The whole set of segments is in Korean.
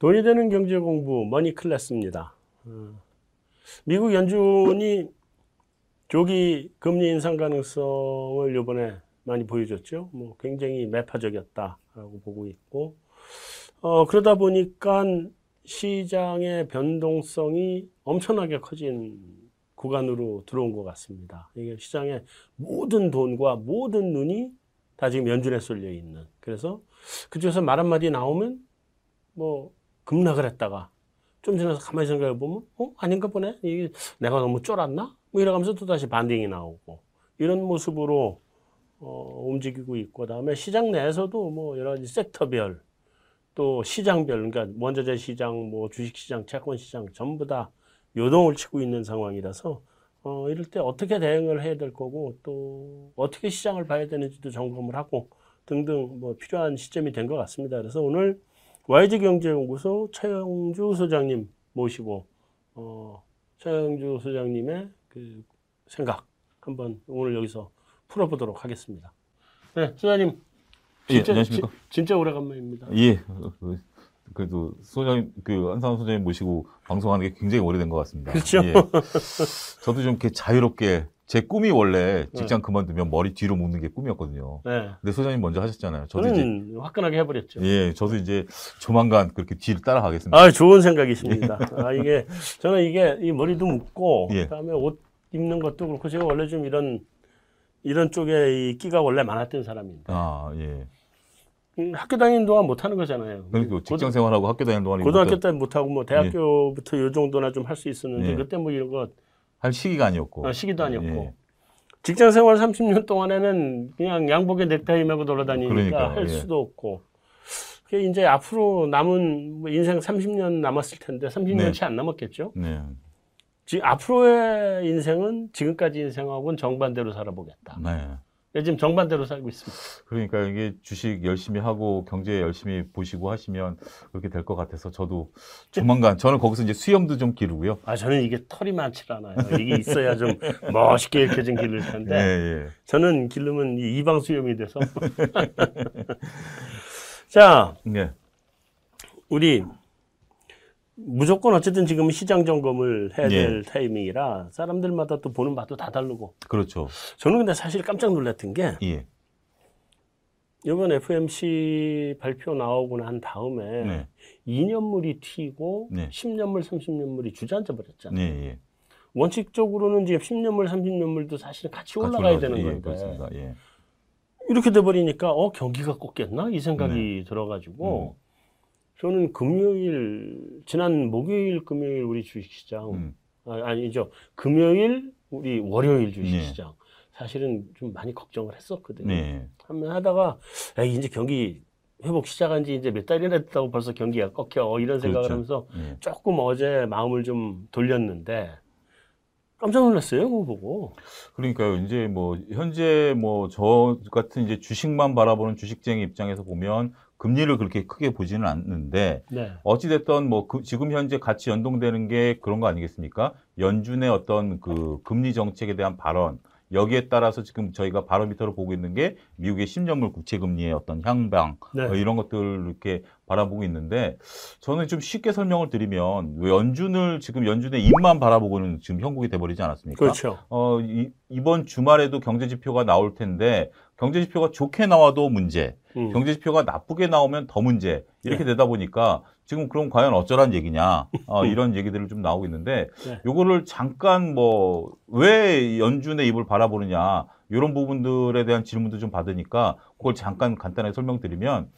돈이 되는 경제 공부 머니 클래스입니다. 어, 미국 연준이 조기 금리 인상 가능성을 이번에 많이 보여줬죠. 뭐 굉장히 매파적이었다라고 보고 있고 어, 그러다 보니까 시장의 변동성이 엄청나게 커진 구간으로 들어온 것 같습니다. 이게 시장의 모든 돈과 모든 눈이 다 지금 연준에 쏠려 있는. 그래서 그중에서 말 한마디 나오면 뭐 급락을 했다가 좀 지나서 가만히 생각해 보면 어? 아닌가 보네? 이게 내가 너무 쫄았나? 뭐 이러면서 또 다시 반등이 나오고 이런 모습으로 어, 움직이고 있고 그다음에 시장 내에서도 뭐 여러 가지 섹터별 또 시장별 그러니까 원자재 시장 뭐 주식 시장 채권 시장 전부 다 요동을 치고 있는 상황이라서 어, 이럴 때 어떻게 대응을 해야 될 거고 또 어떻게 시장을 봐야 되는지도 점검을 하고 등등 뭐 필요한 시점이 된 것 같습니다. 그래서 오늘 YG 경제연구소 최영주 소장님 모시고 어, 최영주 소장님의 그 생각 한번 오늘 여기서 풀어보도록 하겠습니다. 네, 소장님. 예, 진짜, 안녕하십니까? 지, 진짜 오래간만입니다. 예, 그, 그래도 소장님, 그 한상원 소장님 모시고 방송하는 게 굉장히 오래된 것 같습니다. 그렇죠. 예. 저도 좀 이렇게 자유롭게 제 꿈이 원래 직장 그만두면 머리 뒤로 묶는 게 꿈이었거든요. 네. 근데 소장님 먼저 하셨잖아요. 저도 이제 화끈하게 해버렸죠. 예, 저도 이제 조만간 그렇게 뒤를 따라가겠습니다. 아, 좋은 생각이십니다. 아, 이게, 저는 이게, 이 머리도 묶고, 예. 그 다음에 옷 입는 것도 그렇고, 제가 원래 좀 이런, 이런 쪽에 이 끼가 원래 많았던 사람인데, 아, 예. 음, 학교 다니는 동안 못 하는 거잖아요. 그러니까 직장 생활하고 학교 다니는 동안에 고등학교 때 못 하고, 뭐, 대학교부터 요 정도나 좀 할 수 있었는데, 예. 그때 뭐 이런 거, 할 시기가 아니었고. 어, 시기도 아니었고. 예. 직장 생활 30년 동안에는 그냥 양복에 넥타이 메고 돌아다니니까 그러니까요, 할 예. 수도 없고. 그게 이제 앞으로 남은 뭐 인생 30년 남았을 텐데 30년치 안 남았겠죠. 네. 지금 앞으로의 인생은 지금까지 인생하고는 정반대로 살아보겠다. 네. 네, 지금 정반대로 살고 있습니다. 그러니까 이게 주식 열심히 하고 경제 열심히 보시고 하시면 그렇게 될 것 같아서 저도 조만간 저는 거기서 이제 수염도 좀 기르고요. 아 저는 이게 털이 많질 않아요. 이게 있어야 좀 멋있게 이렇게 좀 기를 예, 텐데 예. 저는 기르면 이 이방 수염이 돼서. 자, 네. 우리 무조건 어쨌든 지금 시장 점검을 해야 예. 될 타이밍이라 사람들마다 또 보는 바도 다 다르고 그렇죠. 저는 근데 사실 깜짝 놀랐던 게 예. 이번 FMC 발표 나오고 난 다음에 네. 2년물이 튀고 네. 10년물, 30년물이 주저앉아 버렸잖아요. 네, 예. 원칙적으로는 이제 10년물, 30년물도 사실은 같이 같이 올라가야 올라가죠. 되는 예, 건데 그렇습니다. 예. 이렇게 돼 버리니까 어 경기가 꺾였나 이 생각이 들어가지고 음. 저는 금요일 지난 목요일 금요일 우리 주식시장 음. 아, 아니죠 금요일 우리 월요일 주식시장 네. 사실은 좀 많이 걱정을 했었거든요. 네. 하면 하다가 에이, 이제 경기 회복 시작한 지 이제 몇 달이나 됐다고 벌써 경기가 꺾여 어, 이런 생각을 그렇죠. 하면서 예. 조금 어제 마음을 좀 돌렸는데 깜짝 놀랐어요 그거 보고 그러니까요. 이제 뭐 현재 뭐 저 같은 이제 주식만 바라보는 주식쟁이 입장에서 보면 금리를 그렇게 크게 보지는 않는데 네. 어찌됐든 뭐 그- 지금 현재 같이 연동되는 게 그런 거 아니겠습니까? 연준의 어떤 그 금리 정책에 대한 발언 여기에 따라서 지금 저희가 바로미터로 보고 있는 게 미국의 10년물 국채 금리의 어떤 향방 네. 어, 이런 것들을 이렇게 바라보고 있는데 저는 좀 쉽게 설명을 드리면 왜 연준을 지금 연준의 입만 바라보고는 지금 형국이 돼버리지 않았습니까? 그렇죠. 어, 이, 이번 주말에도 경제 지표가 나올 텐데 경제 지표가 좋게 나와도 문제, 음. 경제 지표가 나쁘게 나오면 더 문제 이렇게 되다 보니까 지금 그럼 과연 어쩌란 얘기냐 어, 이런 얘기들을 좀 나오고 있는데 네. 요거를 잠깐 뭐 왜 연준의 입을 바라보느냐 이런 부분들에 대한 질문도 좀 받으니까 그걸 잠깐 간단하게 설명드리면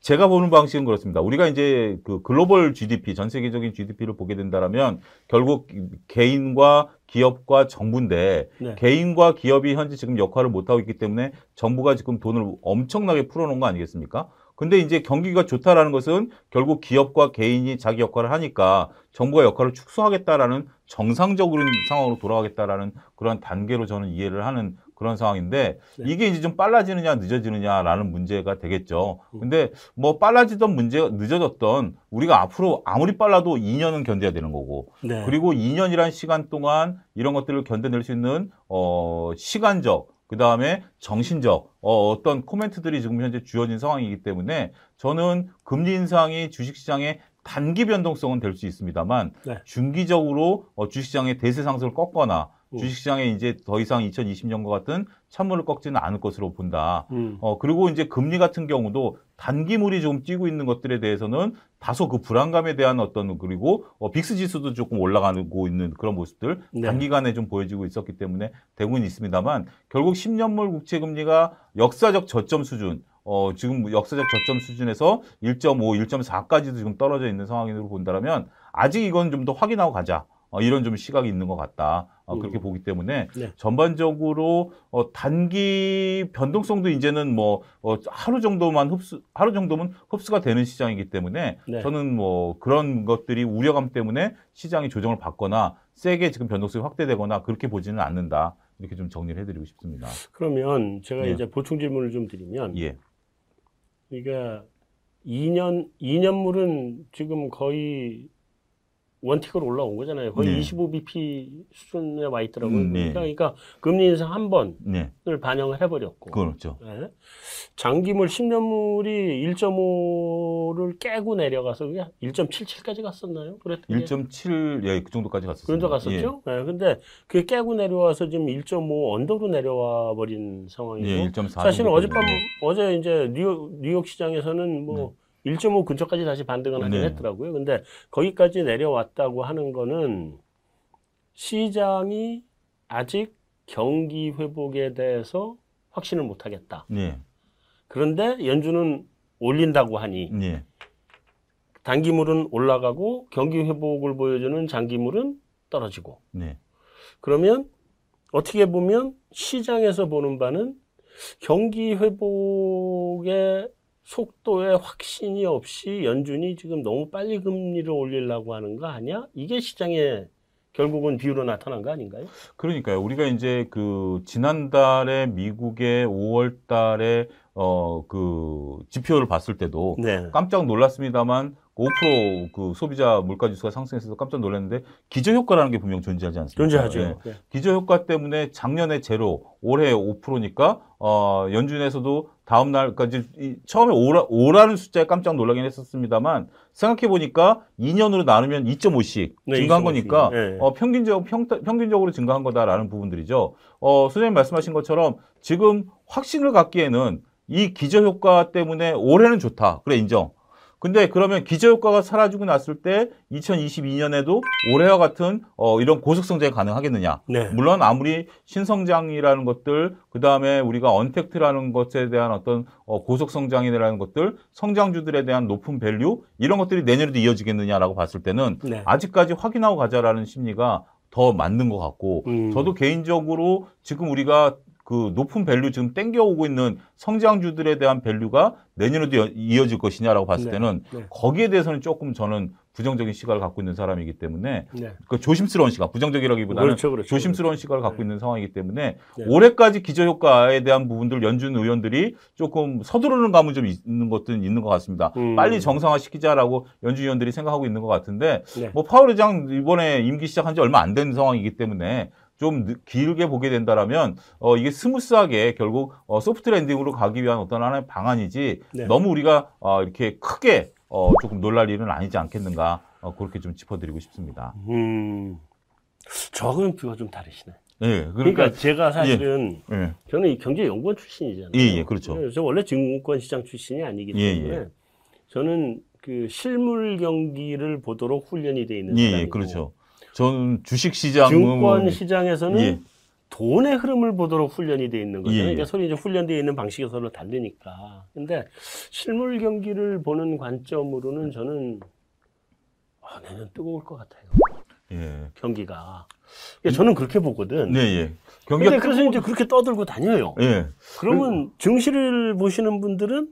제가 보는 방식은 그렇습니다. 우리가 이제 그 글로벌 GDP, 전 세계적인 GDP를 보게 된다라면 결국 개인과 기업과 정부인데 네. 개인과 기업이 현재 지금 역할을 못하고 있기 때문에 정부가 지금 돈을 엄청나게 풀어놓은 거 아니겠습니까? 근데 이제 경기가 좋다라는 것은 결국 기업과 개인이 자기 역할을 하니까 정부가 역할을 축소하겠다라는 정상적인 상황으로 돌아가겠다라는 그런 단계로 저는 이해를 하는 그런 상황인데 네. 이게 이제 좀 빨라지느냐 늦어지느냐라는 문제가 되겠죠. 근데 뭐 빨라지던 문제가 늦어졌던 우리가 앞으로 아무리 빨라도 2년은 견뎌야 되는 거고 네. 그리고 2년이란 시간 동안 이런 것들을 견뎌낼 수 있는 어 시간적 그 다음에 정신적 어, 어떤 코멘트들이 지금 현재 주어진 상황이기 때문에 저는 금리 인상이 주식시장에 단기 변동성은 될 수 있습니다만 네. 중기적으로 어, 주식시장의 대세 상승을 꺾거나 음. 주식시장에 이제 더 이상 2020년과 같은 찬물을 꺾지는 않을 것으로 본다. 음. 어, 그리고 이제 금리 같은 경우도 단기물이 좀 뛰고 있는 것들에 대해서는 다소 그 불안감에 대한 어떤 그리고 어, 빅스 지수도 조금 올라가고 있는 그런 모습들 네. 단기간에 좀 보여지고 있었기 때문에 되고는 있습니다만 결국 10년물 국채 금리가 역사적 저점 수준 어, 지금 역사적 저점 수준에서 1.5, 1.4까지도 지금 떨어져 있는 상황으로 본다면 아직 이건 좀 더 확인하고 가자. 어, 이런 좀 시각이 있는 것 같다. 어, 그렇게 음. 보기 때문에 네. 전반적으로 어, 단기 변동성도 이제는 뭐 어, 하루 정도만 흡수 하루 정도면 흡수가 되는 시장이기 때문에 네. 저는 뭐 그런 것들이 우려감 때문에 시장이 조정을 받거나 세게 지금 변동성이 확대되거나 그렇게 보지는 않는다. 이렇게 좀 정리를 해드리고 싶습니다. 그러면 제가 예. 이제 보충 질문을 좀 드리면 예, 그러니까 2년 2년물은 지금 거의 원칙으로 올라온 거잖아요. 거의 네. 25bp 수준에 와 있더라고요. 음, 네. 그러니까 금리 인상 한 번을 네, 반영을 해버렸고 그렇죠. 예. 장기물 10년물이 1.5를 깨고 내려가서 그게 1.77까지 갔었나요? 그랬던 게 1.7, 예, 그 정도까지 갔었습니다. 그런 데 갔었죠. 예. 근데 그게 깨고 내려와서 지금 1.5 언더로 내려와 버린 상황이고 예, 예 1.4. 사실은. 어젯밤 어제 이제 뉴욕, 뉴욕 시장에서는 뭐 1.5 근처까지 다시 반등을 하긴 네. 했더라고요. 근데 거기까지 내려왔다고 하는 거는 시장이 아직 경기 회복에 대해서 확신을 못 하겠다. 네, 그런데 연준은 올린다고 하니 네, 단기물은 올라가고 경기 회복을 보여주는 장기물은 떨어지고 네, 그러면 어떻게 보면 시장에서 보는 바는 경기 회복의 속도에 확신이 없이 연준이 지금 너무 빨리 금리를 올리려고 하는 거 아니야? 이게 시장에 결국은 비유로 나타난 거 아닌가요? 그러니까요. 우리가 이제 그 지난달에 미국의 5월 달에 어 그 지표를 봤을 때도 네. 깜짝 놀랐습니다만 5%그 소비자 물가 지수가 상승해서 깜짝 놀랐는데 기저 효과라는 게 분명 존재하지 않습니까? 존재하죠. 예. 네. 기저 효과 때문에 작년에 제로, 올해 5%니까 어 연준에서도 다음 날까지 이- 처음에 5라, 5라는 숫자에 깜짝 놀라긴 했었습니다만 생각해 보니까 2년으로 나누면 2.5씩 네, 증가한 2.5씩. 거니까 네. 어, 평균적 평, 평균적으로 증가한 거다라는 부분들이죠. 어, 소장님 말씀하신 것처럼 지금 확신을 갖기에는 이 기저 효과 때문에 올해는 좋다. 그래 인정. 근데 그러면 기저 효과가 사라지고 났을 때 2022년에도 올해와 같은 어, 이런 고속 성장이 가능하겠느냐? 네. 물론 아무리 신성장이라는 것들, 그 다음에 우리가 untact라는 것에 대한 어떤 어, 고속 성장이라는 것들, 성장주들에 대한 높은 value 이런 것들이 내년에도 이어지겠느냐라고 봤을 때는 네. 아직까지 확인하고 가자라는 심리가 더 맞는 것 같고, 음. 저도 개인적으로 지금 우리가 그 높은 value 지금 땡겨오고 있는 성장주들에 대한 value가 내년에도 여- 이어질 것이냐라고 봤을 네. 때는 네. 거기에 대해서는 조금 저는 부정적인 시각을 갖고 있는 사람이기 때문에 네. 그 조심스러운 시각, 부정적이라기보다는 그렇죠, 그렇죠. 조심스러운 시각을 갖고 네. 있는 상황이기 때문에 네. 올해까지 기저효과에 대한 부분들 연준 의원들이 조금 서두르는 감은 좀 있는 것들은 있는 것 같습니다. 음. 빨리 정상화시키자라고 연준 의원들이 생각하고 있는 것 같은데 네. 뭐 파월 의장 이번에 임기 시작한 지 얼마 안 된 상황이기 때문에 좀 늦- 길게 보게 된다라면 어 이게 smooth하게 결국 어 soft landing으로 가기 위한 어떤 하나의 방안이지 네. 너무 우리가 어 이렇게 크게 어 조금 놀랄 일은 아니지 않겠는가 어 그렇게 좀 짚어드리고 싶습니다. 음. 저하고는 뷰가 좀 다르시네. 예, 그러니까, 그러니까 제가 사실은 예, 저는 이 경제연구원 출신이잖아요. 예, 예, 그렇죠. 저 원래 증권 시장 출신이 아니기 예, 때문에 예. 저는 그 실물 경기를 보도록 훈련이 돼 있는 예, 사람이고 예, 그렇죠. 저는 주식 시장 증권 시장에서는 예. 돈의 흐름을 보도록 훈련이 돼 있는 거잖아요. 예, 예. 그러니까 서로 이제 훈련되어 있는 방식이 서로 다르니까. 근데 실물 경기를 보는 관점으로는 저는 아, 내년 뜨거울 것 같아요. 예. 경기가. 그러니까 저는 그렇게 보거든. 네, 예. 근데 경기가 그래서 이제 그렇게 떠들고 다녀요. 예. 그러면 증시를 보시는 분들은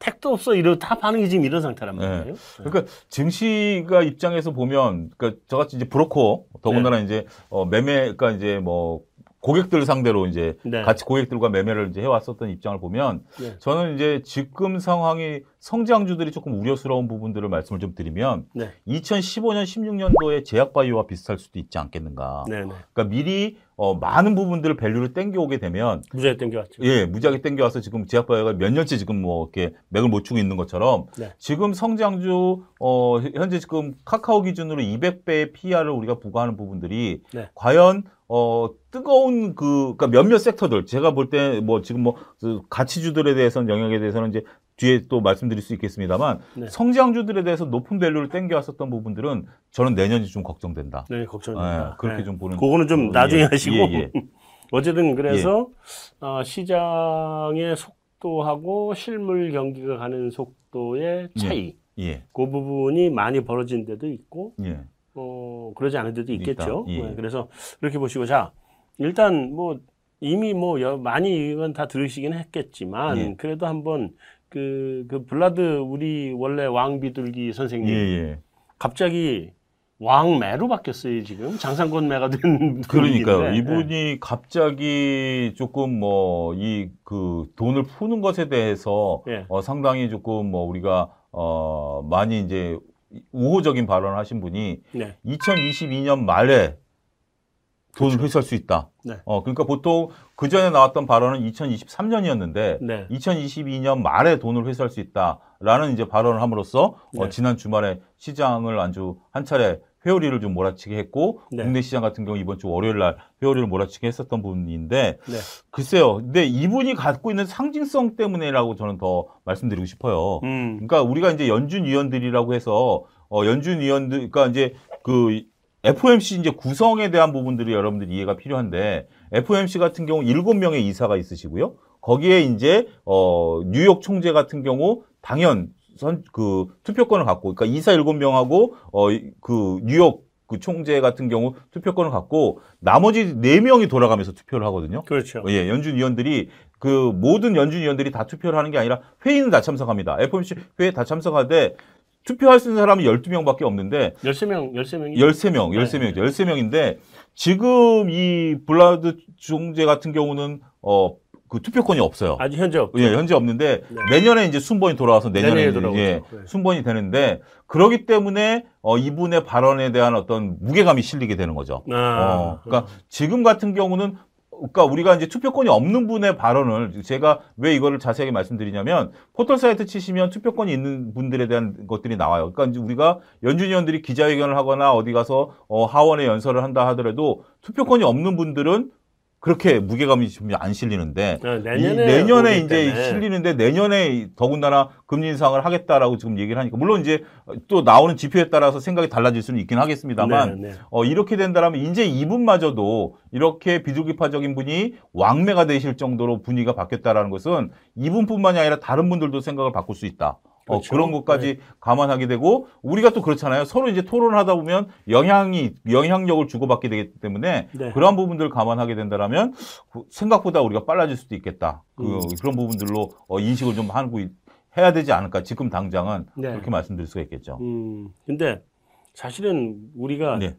택도 없어 이러 다 반응이 지금 이런 상태란 말이에요. 그러니까 증시가 입장에서 보면 그러니까 저같이 이제 브로커 더군다나 네. 이제 어 매매 그러니까 이제 뭐 고객들 상대로 이제 네. 같이 고객들과 매매를 이제 해왔었던 입장을 보면 네. 저는 이제 지금 상황이 성장주들이 조금 우려스러운 부분들을 말씀을 좀 드리면 네. 2015년 16년도에 제약바이오와 비슷할 수도 있지 않겠는가. 네, 네. 그러니까 미리 어, 많은 부분들을 밸류를 땡겨오게 되면 무지하게 땡겨왔죠. 예, 무지하게 땡겨와서 지금 제약바이오가 몇 년째 지금 뭐 이렇게 맥을 못 추고 있는 것처럼 네. 지금 성장주 어 현재 지금 카카오 기준으로 200배의 PR을 우리가 부과하는 부분들이 네. 과연 어 뜨거운 그 그러니까 몇몇 섹터들 제가 볼 때 뭐 지금 뭐그 가치주들에 대해서는 영역에 대해서는 이제 뒤에 또 말씀드릴 수 있겠습니다만 네. 성장주들에 대해서 높은 밸류를 땡겨왔었던 부분들은 저는 내년이 좀 걱정된다. 네, 걱정됩니다. 예, 그렇게 네. 좀 보는. 그거는 좀 어, 나중에 예, 하시고 예, 예. 어쨌든 그래서 어, 시장의 속도하고 실물 경기가 가는 속도의 차이 예, 그 부분이 많이 벌어진 데도 있고 예, 어, 그러지 않은 데도 있겠죠. 예. 네, 그래서 그렇게 보시고 자 일단 뭐 이미 뭐 여- 많이 이건 다 들으시긴 했겠지만 예. 그래도 한번 그, 그 블라드 우리 원래 왕비둘기 선생님 예, 예. 갑자기 왕매로 바뀌었어요 지금 장상권 매가 된 그러니까요. 분인데. 이분이 갑자기 조금 뭐 이 그 돈을 푸는 것에 대해서 예. 어, 상당히 조금 뭐 우리가 어 많이 이제 우호적인 발언을 하신 분이 네. 2022년 말에 돈을 회수할 수 있다. 네. 어 그러니까 보통 그 전에 나왔던 발언은 2023년이었는데 네. 2022년 말에 돈을 회수할 수 있다라는 이제 발언을 함으로써 어, 네. 지난 주말에 시장을 아주 한 차례 회오리를 좀 몰아치게 했고 네. 국내 시장 같은 경우 이번 주 월요일 날 회오리를 몰아치게 했었던 분인데 네. 글쎄요. 근데 이분이 갖고 있는 상징성 때문에라고 저는 더 말씀드리고 싶어요. 음. 그러니까 우리가 이제 연준 위원들이라고 해서 어 연준 위원들 그러니까 이제 그 FOMC 이제 구성에 대한 부분들이 여러분들 이해가 필요한데 FOMC 같은 경우 일곱 명의 이사가 있으시고요. 거기에 이제 어 뉴욕 총재 같은 경우 당연 선 그 투표권을 갖고 그러니까 이사 일곱 명하고 어 그 뉴욕 그 총재 같은 경우 투표권을 갖고 나머지 네 명이 돌아가면서 투표를 하거든요. 그렇죠. 예, 연준 위원들이 그 모든 연준 위원들이 다 투표를 하는 게 아니라 회의는 다 참석합니다. FOMC 회의에 다 참석하되 투표할 수 있는 사람이 12명밖에 없는데 13명, 13명이 13명, 네. 13명이죠. 13명인데 지금 이 블라드 총재 같은 경우는 어 그 투표권이 없어요. 아직 현재 없죠. 예, 현재 없는데 네. 내년에 이제 순번이 돌아와서 내년에, 내년에. 예, 네. 순번이 되는데 그러기 때문에 어 이분의 발언에 대한 어떤 무게감이 실리게 되는 거죠. 아, 어, 그러니까 지금 같은 경우는 그러니까 우리가 이제 투표권이 없는 분의 발언을 제가 왜 이거를 자세하게 말씀드리냐면 포털 사이트 치시면 투표권이 있는 분들에 대한 것들이 나와요. 그러니까 이제 우리가 연준위원들이 기자회견을 하거나 어디 가서 어, 하원에 연설을 한다 하더라도 투표권이 없는 분들은 그렇게 무게감이 좀안 실리는데 아, 이 내년에 내년에 이제. 실리는데 내년에 더군다나 금리 인상을 하겠다라고 지금 얘기를 하니까 물론 이제 또 나오는 지표에 따라서 생각이 달라질 수는 있긴 하겠습니다만 네, 네. 어, 이렇게 된다면 이제 이분마저도 이렇게 비둘기파적인 분이 왕래가 되실 정도로 분위기가 바뀌었다라는 것은 이분뿐만이 아니라 다른 분들도 생각을 바꿀 수 있다. 어, 그렇죠. 그런 것까지 감안하게 되고 우리가 또 그렇잖아요. 서로 이제 토론을 하다 보면 영향이 영향력을 주고받게 되기 때문에 네. 그러한 부분들을 감안하게 된다라면 그 생각보다 우리가 빨라질 수도 있겠다. 그, 음. 그런 부분들로 어, 인식을 좀 하고 있- 해야 되지 않을까. 지금 당장은 네. 그렇게 말씀드릴 수가 있겠죠. 음, 근데 사실은 우리가 네.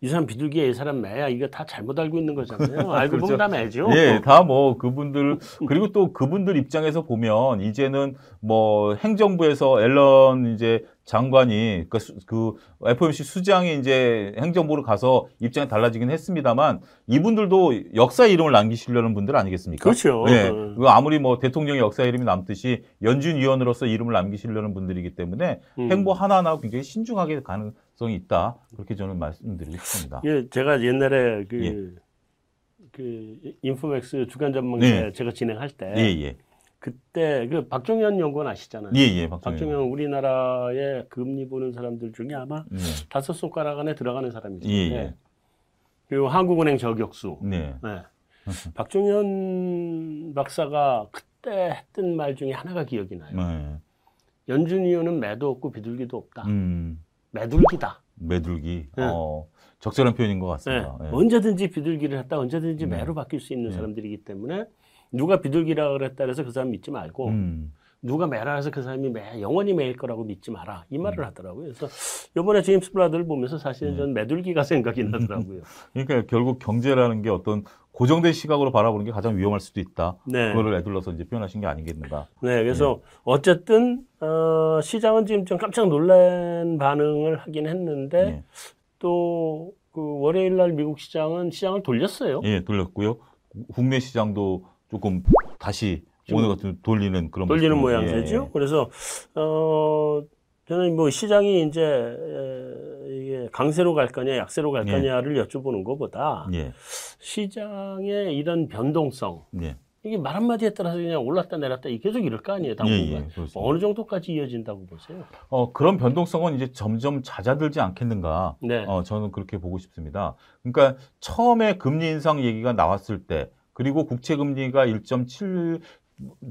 이 사람 비둘기야, 이 사람 매야, 이거 다 잘못 알고 있는 거잖아요. 알고 그렇죠. 보면 다 매죠. 예, 다 뭐 그분들 그리고 또 그분들 입장에서 보면 이제는 뭐 행정부에서 앨런 이제 장관이 그, 수- 그 FOMC 수장이 이제 행정부로 가서 입장이 달라지긴 했습니다만 이분들도 역사 이름을 남기시려는 분들 아니겠습니까? 그렇죠. 예. 어. 그 아무리 뭐 대통령의 역사 이름이 남듯이 연준 위원으로서 이름을 남기시려는 분들이기 때문에 음. 행보 하나하나 굉장히 신중하게 가능성이 있다. 그렇게 저는 말씀드리고 싶습니다. 예, 제가 옛날에 그, 예. 그 인포맥스 주간 전망대 네. 제가 진행할 때 예, 예. 그때 그 박종현 연구원 아시잖아요. 예, 예. 박정현. 박종현 우리나라의 금리 보는 사람들 중에 아마 예. 다섯 손가락 안에 들어가는 사람이죠. 예, 네. 예. 그리고 한국은행 저격수. 네. 네. 박종현 박사가 그때 했던 말 중에 하나가 기억이 나요. 네. 연준 이유는 매도 없고 비둘기도 없다. 음, 매둘기다. 매둘기. 네. 어, 적절한 표현인 것 네. 같습니다. 예. 언제든지 비둘기를 했다 언제든지 네. 매로 바뀔 수 있는 네. 사람들이기 때문에 누가 비둘기라 그랬다 그래서 그 사람 믿지 말고 음, 누가 매라 해서 그 사람이 매 영원히 매일 거라고 믿지 마라 이 음. 말을 하더라고요. 그래서 이번에 제임스 블라드를 보면서 네. 사실은 전 매둘기가 생각이 나더라고요. 그러니까 결국 경제라는 게 어떤 고정된 시각으로 바라보는 게 가장 위험할 수도 있다. 네. 그거를 애둘러서 이제 표현하신 게 아니겠는가. 네, 그래서 어쨌든 어, 시장은 지금 좀 깜짝 놀란 반응을 하긴 했는데 예. 또그 월요일 날 미국 시장은 시장을 돌렸어요. 예, 돌렸고요. 국내 시장도 조금 다시 오늘 같은 돌리는 그런 돌리는 모양새죠. 예, 그래서 어 저는 뭐 시장이 이제 에, 이게 강세로 갈 거냐 약세로 갈 예. 거냐를 여쭤보는 것보다 예, 시장의 이런 변동성 예, 이게 말 한마디에 따라서 그냥 올랐다 내렸다 계속 이럴 거 아니에요 예, 당분간 예, 그렇습니다. 어느 정도까지 이어진다고 보세요? 어, 그런 변동성은 이제 점점 잦아들지 않겠는가. 네. 어, 저는 그렇게 보고 싶습니다. 그러니까 처음에 금리 인상 얘기가 나왔을 때, 그리고 국채 금리가 1.7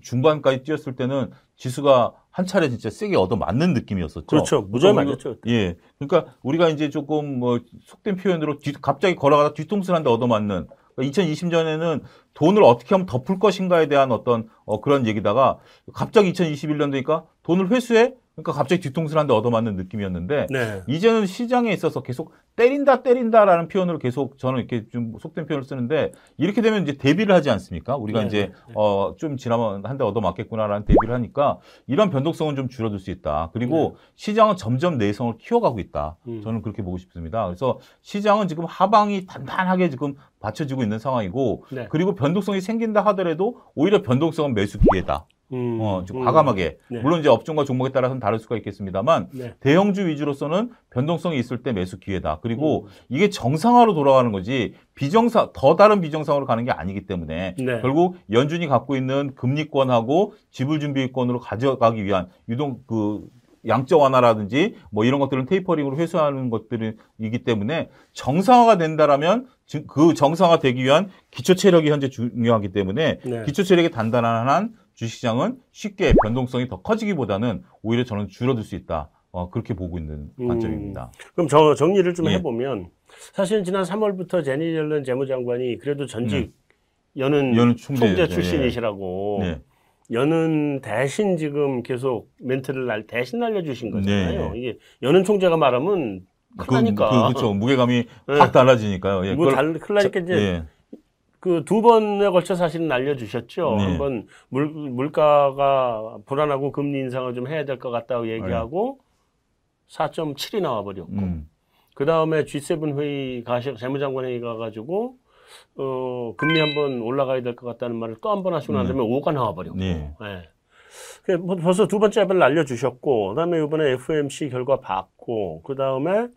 중반까지 뛰었을 때는 지수가 한 차례 진짜 세게 얻어 맞는 느낌이었었죠. 그렇죠. 무조건 그러니까 맞았죠. 예. 그러니까 우리가 이제 조금 뭐 속된 표현으로 뒤- 갑자기 걸어가다 뒤통수를 한 대 얻어 맞는 2020년에는 돈을 어떻게 하면 덮을 것인가에 대한 어떤 어, 그런 얘기다가 갑자기 2021년도니까 돈을 회수해? 그러니까 갑자기 뒤통수를 한 대 얻어맞는 느낌이었는데 네. 이제는 시장에 있어서 계속 때린다 때린다라는 표현으로 계속 저는 이렇게 좀 속된 표현을 쓰는데 이렇게 되면 이제 대비를 하지 않습니까? 우리가 네, 이제 네, 네. 어좀 지나면 한 대 얻어맞겠구나라는 대비를 하니까 이런 변동성은 좀 줄어들 수 있다. 그리고 시장은 점점 내성을 키워가고 있다. 네. 음. 저는 그렇게 보고 싶습니다. 그래서 시장은 지금 하방이 단단하게 지금 받쳐지고 있는 상황이고 네. 그리고 변동성이 생긴다 하더라도 오히려 변동성은 매수 기회다. 음, 어, 좀 음. 과감하게. 네. 물론 이제 업종과 종목에 따라서는 다를 수가 있겠습니다만 네. 대형주 위주로서는 변동성이 있을 때 매수 기회다. 그리고 음. 이게 정상화로 돌아가는 거지 비정상 더 다른 비정상으로 가는 게 아니기 때문에 네. 결국 연준이 갖고 있는 금리권하고 지불 준비권으로 가져가기 위한 유동 그 양적 완화라든지 뭐 이런 것들은 테이퍼링으로 회수하는 것들이기 때문에 정상화가 된다라면 지- 그 정상화 되기 위한 기초 체력이 현재 중요하기 때문에 네. 기초 체력이 단단한 한 주식시장은 쉽게 변동성이 더 커지기보다는 오히려 저는 줄어들 수 있다. 어, 그렇게 보고 있는 음. 관점입니다. 그럼 저, 정리를 좀 예. 해보면 사실 지난 3월부터 제니 옐런 재무장관이 그래도 전직 여는, 여는 총재, 총재 예. 출신이시라고 네. 여는 대신 지금 계속 멘트를 날, 대신 알려주신 거잖아요. 네. 이게 여는 총재가 말하면 그, 크다니까. 그, 그 렇죠. 무게감이 네. 확 달라지니까요. 예. 뭐 달, 클라니까 이제 예. 그 두 번에 걸쳐 사실은 알려주셨죠. 네. 한번 물, 물가가 불안하고 금리 인상을 좀 해야 될 것 같다고 얘기하고 4.7이 나와버렸고 음. 그 다음에 G7 회의 가시 재무장관 회의 가가지고 어 금리 한번 올라가야 될 것 같다는 말을 또 한 번 하시고 난 네. 다음에 5가 나와버렸고 네. 예. 그뭐 벌써 두 번째 합을 알려주셨고 그 다음에 이번에 FOMC 결과 받고 그 다음에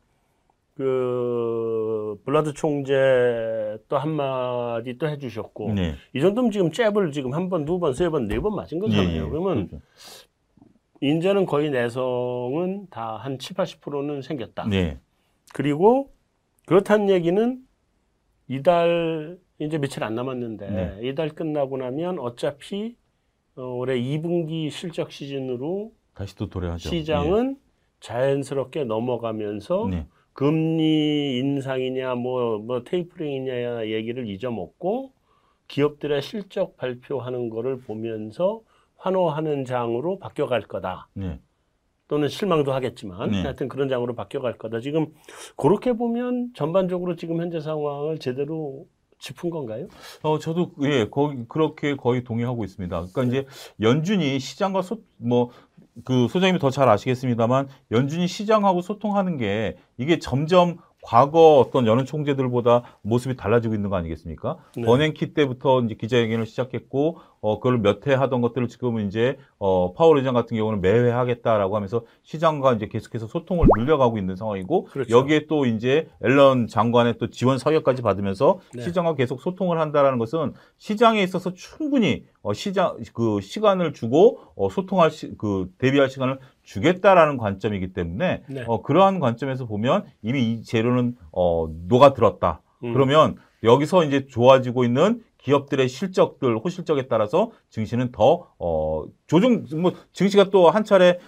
그 블라드 총재 또 한마디 또 해주셨고 네. 이 정도면 지금 잽을 지금 한 번, 두 번, 세 번, 네 번 맞은 거잖아요. 예, 예. 그러면 그렇죠. 이제는 거의 내성은 다 한 7, 80%는 생겼다. 네. 그리고 그렇다는 얘기는 이달 이제 며칠 안 남았는데 네. 이달 끝나고 나면 어차피 어, 올해 2분기 실적 시즌으로 다시 또 도래하죠. 시장은 자연스럽게 넘어가면서 예. 네. 금리 인상이냐 뭐, 뭐 테이퍼링이냐 얘기를 잊어먹고 기업들의 실적 발표하는 거를 보면서 환호하는 장으로 바뀌어갈 거다. 네. 또는 실망도 하겠지만 네. 하여튼 그런 장으로 바뀌어갈 거다. 지금 그렇게 보면 전반적으로 지금 현재 상황을 제대로 짚은 건가요? 어, 저도, 예, 거의, 그렇게 거의 동의하고 있습니다. 그러니까 이제 연준이 시장과 소, 뭐, 그 소장님이 더 잘 아시겠습니다만 연준이 시장하고 소통하는 게 이게 점점 과거 어떤 여느 총재들보다 모습이 달라지고 있는 거 아니겠습니까? 네. 버냉키 때부터 이제 기자회견을 시작했고, 어, 그걸 몇 회 하던 것들을 지금은 이제, 어, 파월 의장 같은 경우는 매회 하겠다라고 하면서 시장과 이제 계속해서 소통을 늘려가고 있는 상황이고, 그렇죠. 여기에 또 이제 앨런 장관의 또 지원 사격까지 받으면서 네. 시장과 계속 소통을 한다라는 것은 시장에 있어서 충분히 어, 시장 그 시간을 주고 어, 소통할 시, 그 대비할 시간을 주겠다라는 관점이기 때문에 네. 어, 그러한 관점에서 보면 이미 이 재료는 어, 녹아들었다. 음. 그러면 여기서 이제 좋아지고 있는 기업들의 실적들, 호실적에 따라서 증시는 더, 어, 조정, 뭐, 증시가 또 한 차례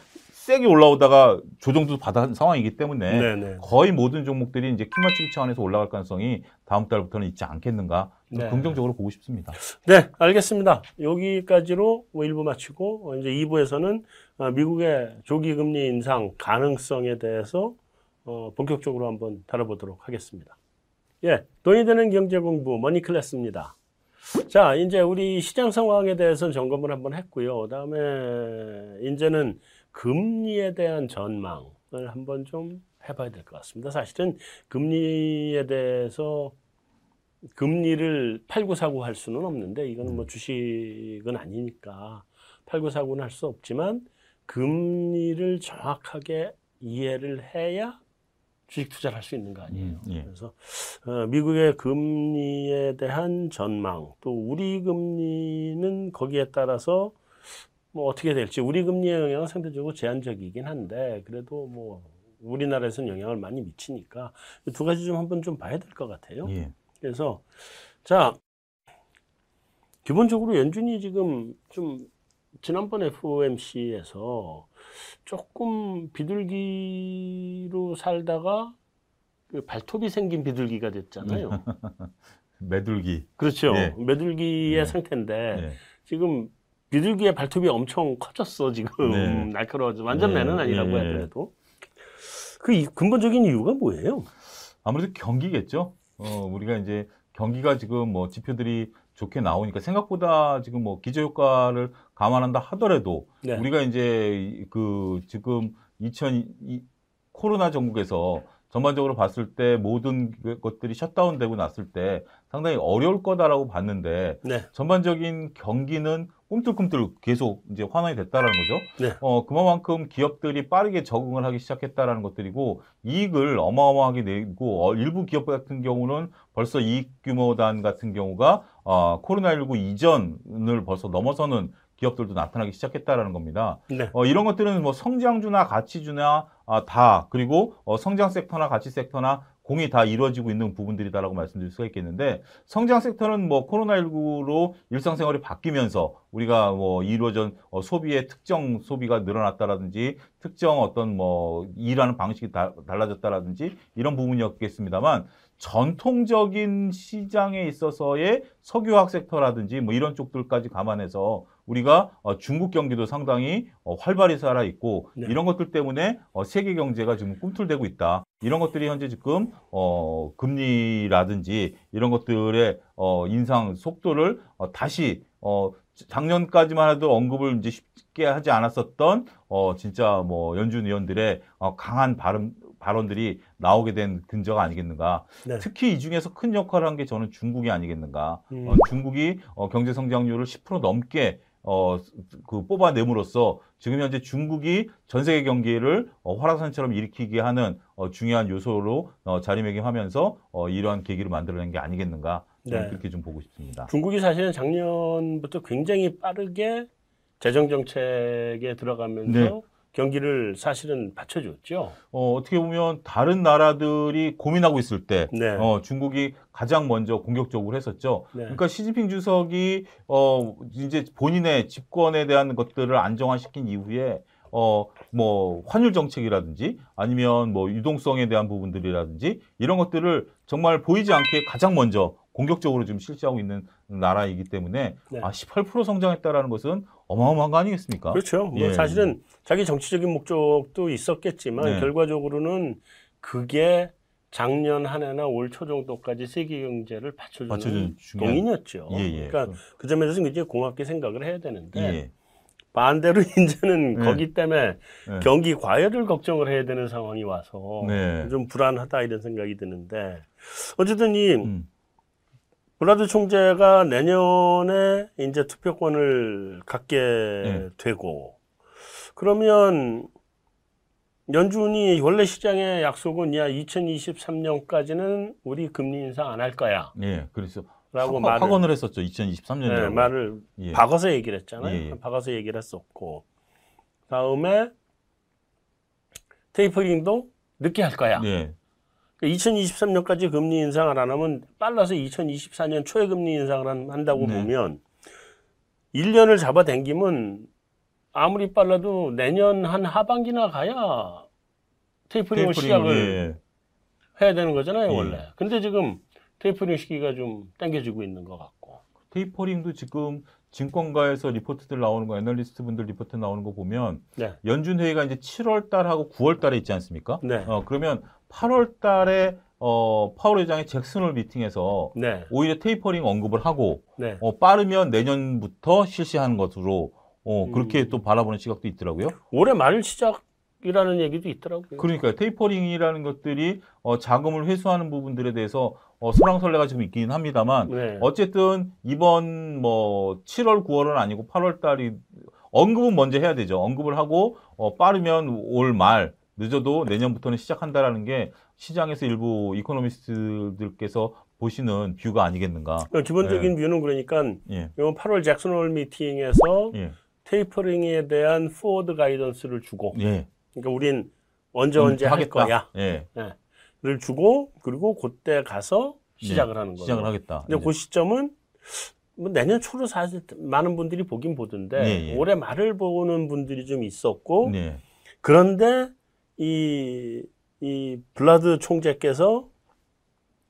세게 올라오다가 조정도 받은 상황이기 때문에 네네. 거의 모든 종목들이 이제 키맞추기 차원에서 올라갈 가능성이 다음 달부터는 있지 않겠는가. 네. 긍정적으로 보고 싶습니다. 네, 알겠습니다. 여기까지로 뭐 1부 마치고 어, 이제 2부에서는 어, 미국의 조기 금리 인상 가능성에 대해서 어, 본격적으로 한번 다뤄보도록 하겠습니다. 예, 돈이 되는 경제 공부 머니 클래스입니다. 자, 이제 우리 시장 상황에 대해서 점검을 한번 했고요. 그다음에 이제는 금리에 대한 전망을 한번 좀 해봐야 될 것 같습니다. 사실은 금리에 대해서 금리를 팔고 사고 할 수는 없는데 이거는 뭐 주식은 아니니까 팔고 사고는 할 수 없지만 금리를 정확하게 이해를 해야 주식 투자를 할 수 있는 거 아니에요. 음, 예. 그래서 어, 미국의 금리에 대한 전망 또 우리 금리는 거기에 따라서 뭐 어떻게 될지 우리 금리의 영향은 상대적으로 제한적이긴 한데 그래도 뭐 우리나라에서는 영향을 많이 미치니까 이두 가지 좀 한번 좀 봐야 될 것 같아요. 예. 그래서 자 기본적으로 연준이 지금 좀 지난번 FOMC에서 조금 비둘기로 살다가 그 발톱이 생긴 비둘기가 됐잖아요. 매둘기. 그렇죠. 예. 매둘기의 예. 상태인데 예. 지금 비둘기의 발톱이 엄청 커졌어 지금 네. 날카로워져 완전 예, 매는 아니라고 예, 예. 하더라도 그 이- 근본적인 이유가 뭐예요? 아무래도 경기겠죠. 어, 우리가 이제 경기가 지금 뭐 지표들이 좋게 나오니까 생각보다 지금 뭐 기저 효과를 감안한다 하더라도 네. 우리가 이제 그 지금 2000 이- 코로나 전국에서 전반적으로 봤을 때 모든 그 것들이 셧다운되고 났을 때 상당히 어려울 거다라고 봤는데 네. 전반적인 경기는 꿈틀꿈틀 계속 이제 환원이 됐다라는 거죠. 네. 어, 그만큼 기업들이 빠르게 적응을 하기 시작했다라는 것들이고 이익을 어마어마하게 내고 어, 일부 기업 같은 경우는 벌써 이익 규모단 같은 경우가 어, 코로나19 이전을 벌써 넘어서는 기업들도 나타나기 시작했다라는 겁니다. 네. 어, 이런 것들은 뭐 성장주나 가치주나 아, 다 그리고 어, 성장 섹터나 가치 섹터나 공이 다 이루어지고 있는 부분들이다라고 말씀드릴 수가 있겠는데 성장 섹터는 뭐 코로나19로 일상생활이 바뀌면서 우리가 뭐 이루어진 어, 소비의 특정 소비가 늘어났다라든지 특정 어떤 뭐 일하는 방식이 다, 달라졌다라든지 이런 부분이었겠습니다만 전통적인 시장에 있어서의 석유화학 섹터라든지 뭐 이런 쪽들까지 감안해서 우리가 어, 중국 경기도 상당히 어, 활발히 살아 있고 네. 이런 것들 때문에 어, 세계 경제가 지금 꿈틀대고 있다. 이런 것들이 현재 지금 어, 금리라든지 이런 것들의 어, 인상 속도를 어, 다시 어, 작년까지만 해도 언급을 이제 쉽게 하지 않았었던 어, 진짜 뭐 연준 의원들의 어, 강한 발음 발언들이 나오게 된 근저가 아니겠는가. 네. 특히 이 중에서 큰 역할을 한 게 저는 중국이 아니겠는가. 음. 어, 중국이 어, 경제 성장률을 10% 넘게 어, 그 뽑아냄으로써 지금 현재 중국이 전 세계 경기를 어, 화랑산처럼 일으키게 하는 어, 중요한 요소로 어, 자리매김하면서 어, 이러한 계기를 만들어낸 게 아니겠는가. 네. 그렇게 좀 보고 싶습니다. 중국이 사실은 작년부터 굉장히 빠르게 재정 정책에 들어가면서 네. 경기를 사실은 받쳐줬죠. 어, 어떻게 보면 다른 나라들이 고민하고 있을 때 네. 어, 중국이 가장 먼저 공격적으로 했었죠. 네. 그러니까 시진핑 주석이 어 이제 본인의 집권에 대한 것들을 안정화시킨 이후에 어 뭐 환율 정책이라든지 아니면 뭐 유동성에 대한 부분들이라든지 이런 것들을 정말 보이지 않게 가장 먼저 공격적으로 지금 실시하고 있는 나라이기 때문에 네. 아 18% 성장했다라는 것은 어마어마한 거 아니겠습니까? 그렇죠. 뭐 예. 사실은 자기 정치적인 목적도 있었겠지만 네. 결과적으로는 그게 작년 한 해나 올 초 정도까지 세계 경제를 받쳐주는 중요한 동인이었죠. 예, 예. 그러니까 그 점에서 굉장히 고맙게 생각을 해야 되는데 예. 반대로 이제는 네. 거기 때문에 네. 경기 과열을 걱정을 해야 되는 상황이 와서 네. 좀 불안하다 이런 생각이 드는데 어쨌든 이 음. 브라드 총재가 내년에 이제 투표권을 갖게 네. 되고 그러면 연준이 원래 시장의 약속은 야 2023년까지는 우리 금리 인상 안 할 거야. 예. 그래서 라고 확- 말을 확언을 했었죠. 2023년에. 네, 말을 예. 박아서 얘기를 했잖아요. 예, 예. 박아서 얘기를 했었고 다음에 테이퍼링도 늦게 할 거야. 예. 2023년까지 금리 인상을 안 하면 빨라서 2024년 초에 금리 인상을 한- 한다고 네. 보면 1년을 잡아당기면 아무리 빨라도 내년 한 하반기나 가야 tapering을 시작을 예. 해야 되는 거잖아요, 예. 원래. 근데 지금 테이퍼링 시기가 좀 당겨지고 있는 것 같고. tapering도 지금 증권가에서 리포트들 나오는 거, 애널리스트 분들 리포트 나오는 거 보면 네. 연준 회의가 이제 7월 달하고 9월 달에 있지 않습니까? 네. 어, 그러면 8월 달에 어, 파월 회장이 잭슨홀 미팅에서 네. 오히려 테이퍼링 언급을 하고 네. 어, 빠르면 내년부터 실시하는 것으로 어, 그렇게 음. 또 바라보는 시각도 있더라고요. 올해 말 시작이 tapering이라는 얘기도 있더라고요. 그러니까 tapering이라는 것들이 어, 자금을 회수하는 부분들에 대해서 어, 설왕설래가 좀 있긴 합니다만 네. 어쨌든 이번 뭐 7월 9월은 아니고 8월 달이 언급은 먼저 해야 되죠. 언급을 하고 어, 빠르면 올 말 늦어도 내년부터는 시작한다라는 게 시장에서 일부 economist들께서 보시는 view가 아니겠는가. 그러니까 기본적인 view는 그러니까 예. 이번 8월 잭슨홀 미팅에서 예. tapering에 대한 forward guidance를 주고 예. 그러니까 우린 언제 언제 할 하겠다. 거야. 예. 를 주고 그리고 그때 가서 시작을 하는 거예요. 시작을 하겠다. 근데 그 시점은 뭐 내년 초로 사실 많은 분들이 보긴 보던데 예, 예. 올해 말을 보는 분들이 좀 있었고 예. 그런데 이, 이 블라드 총재께서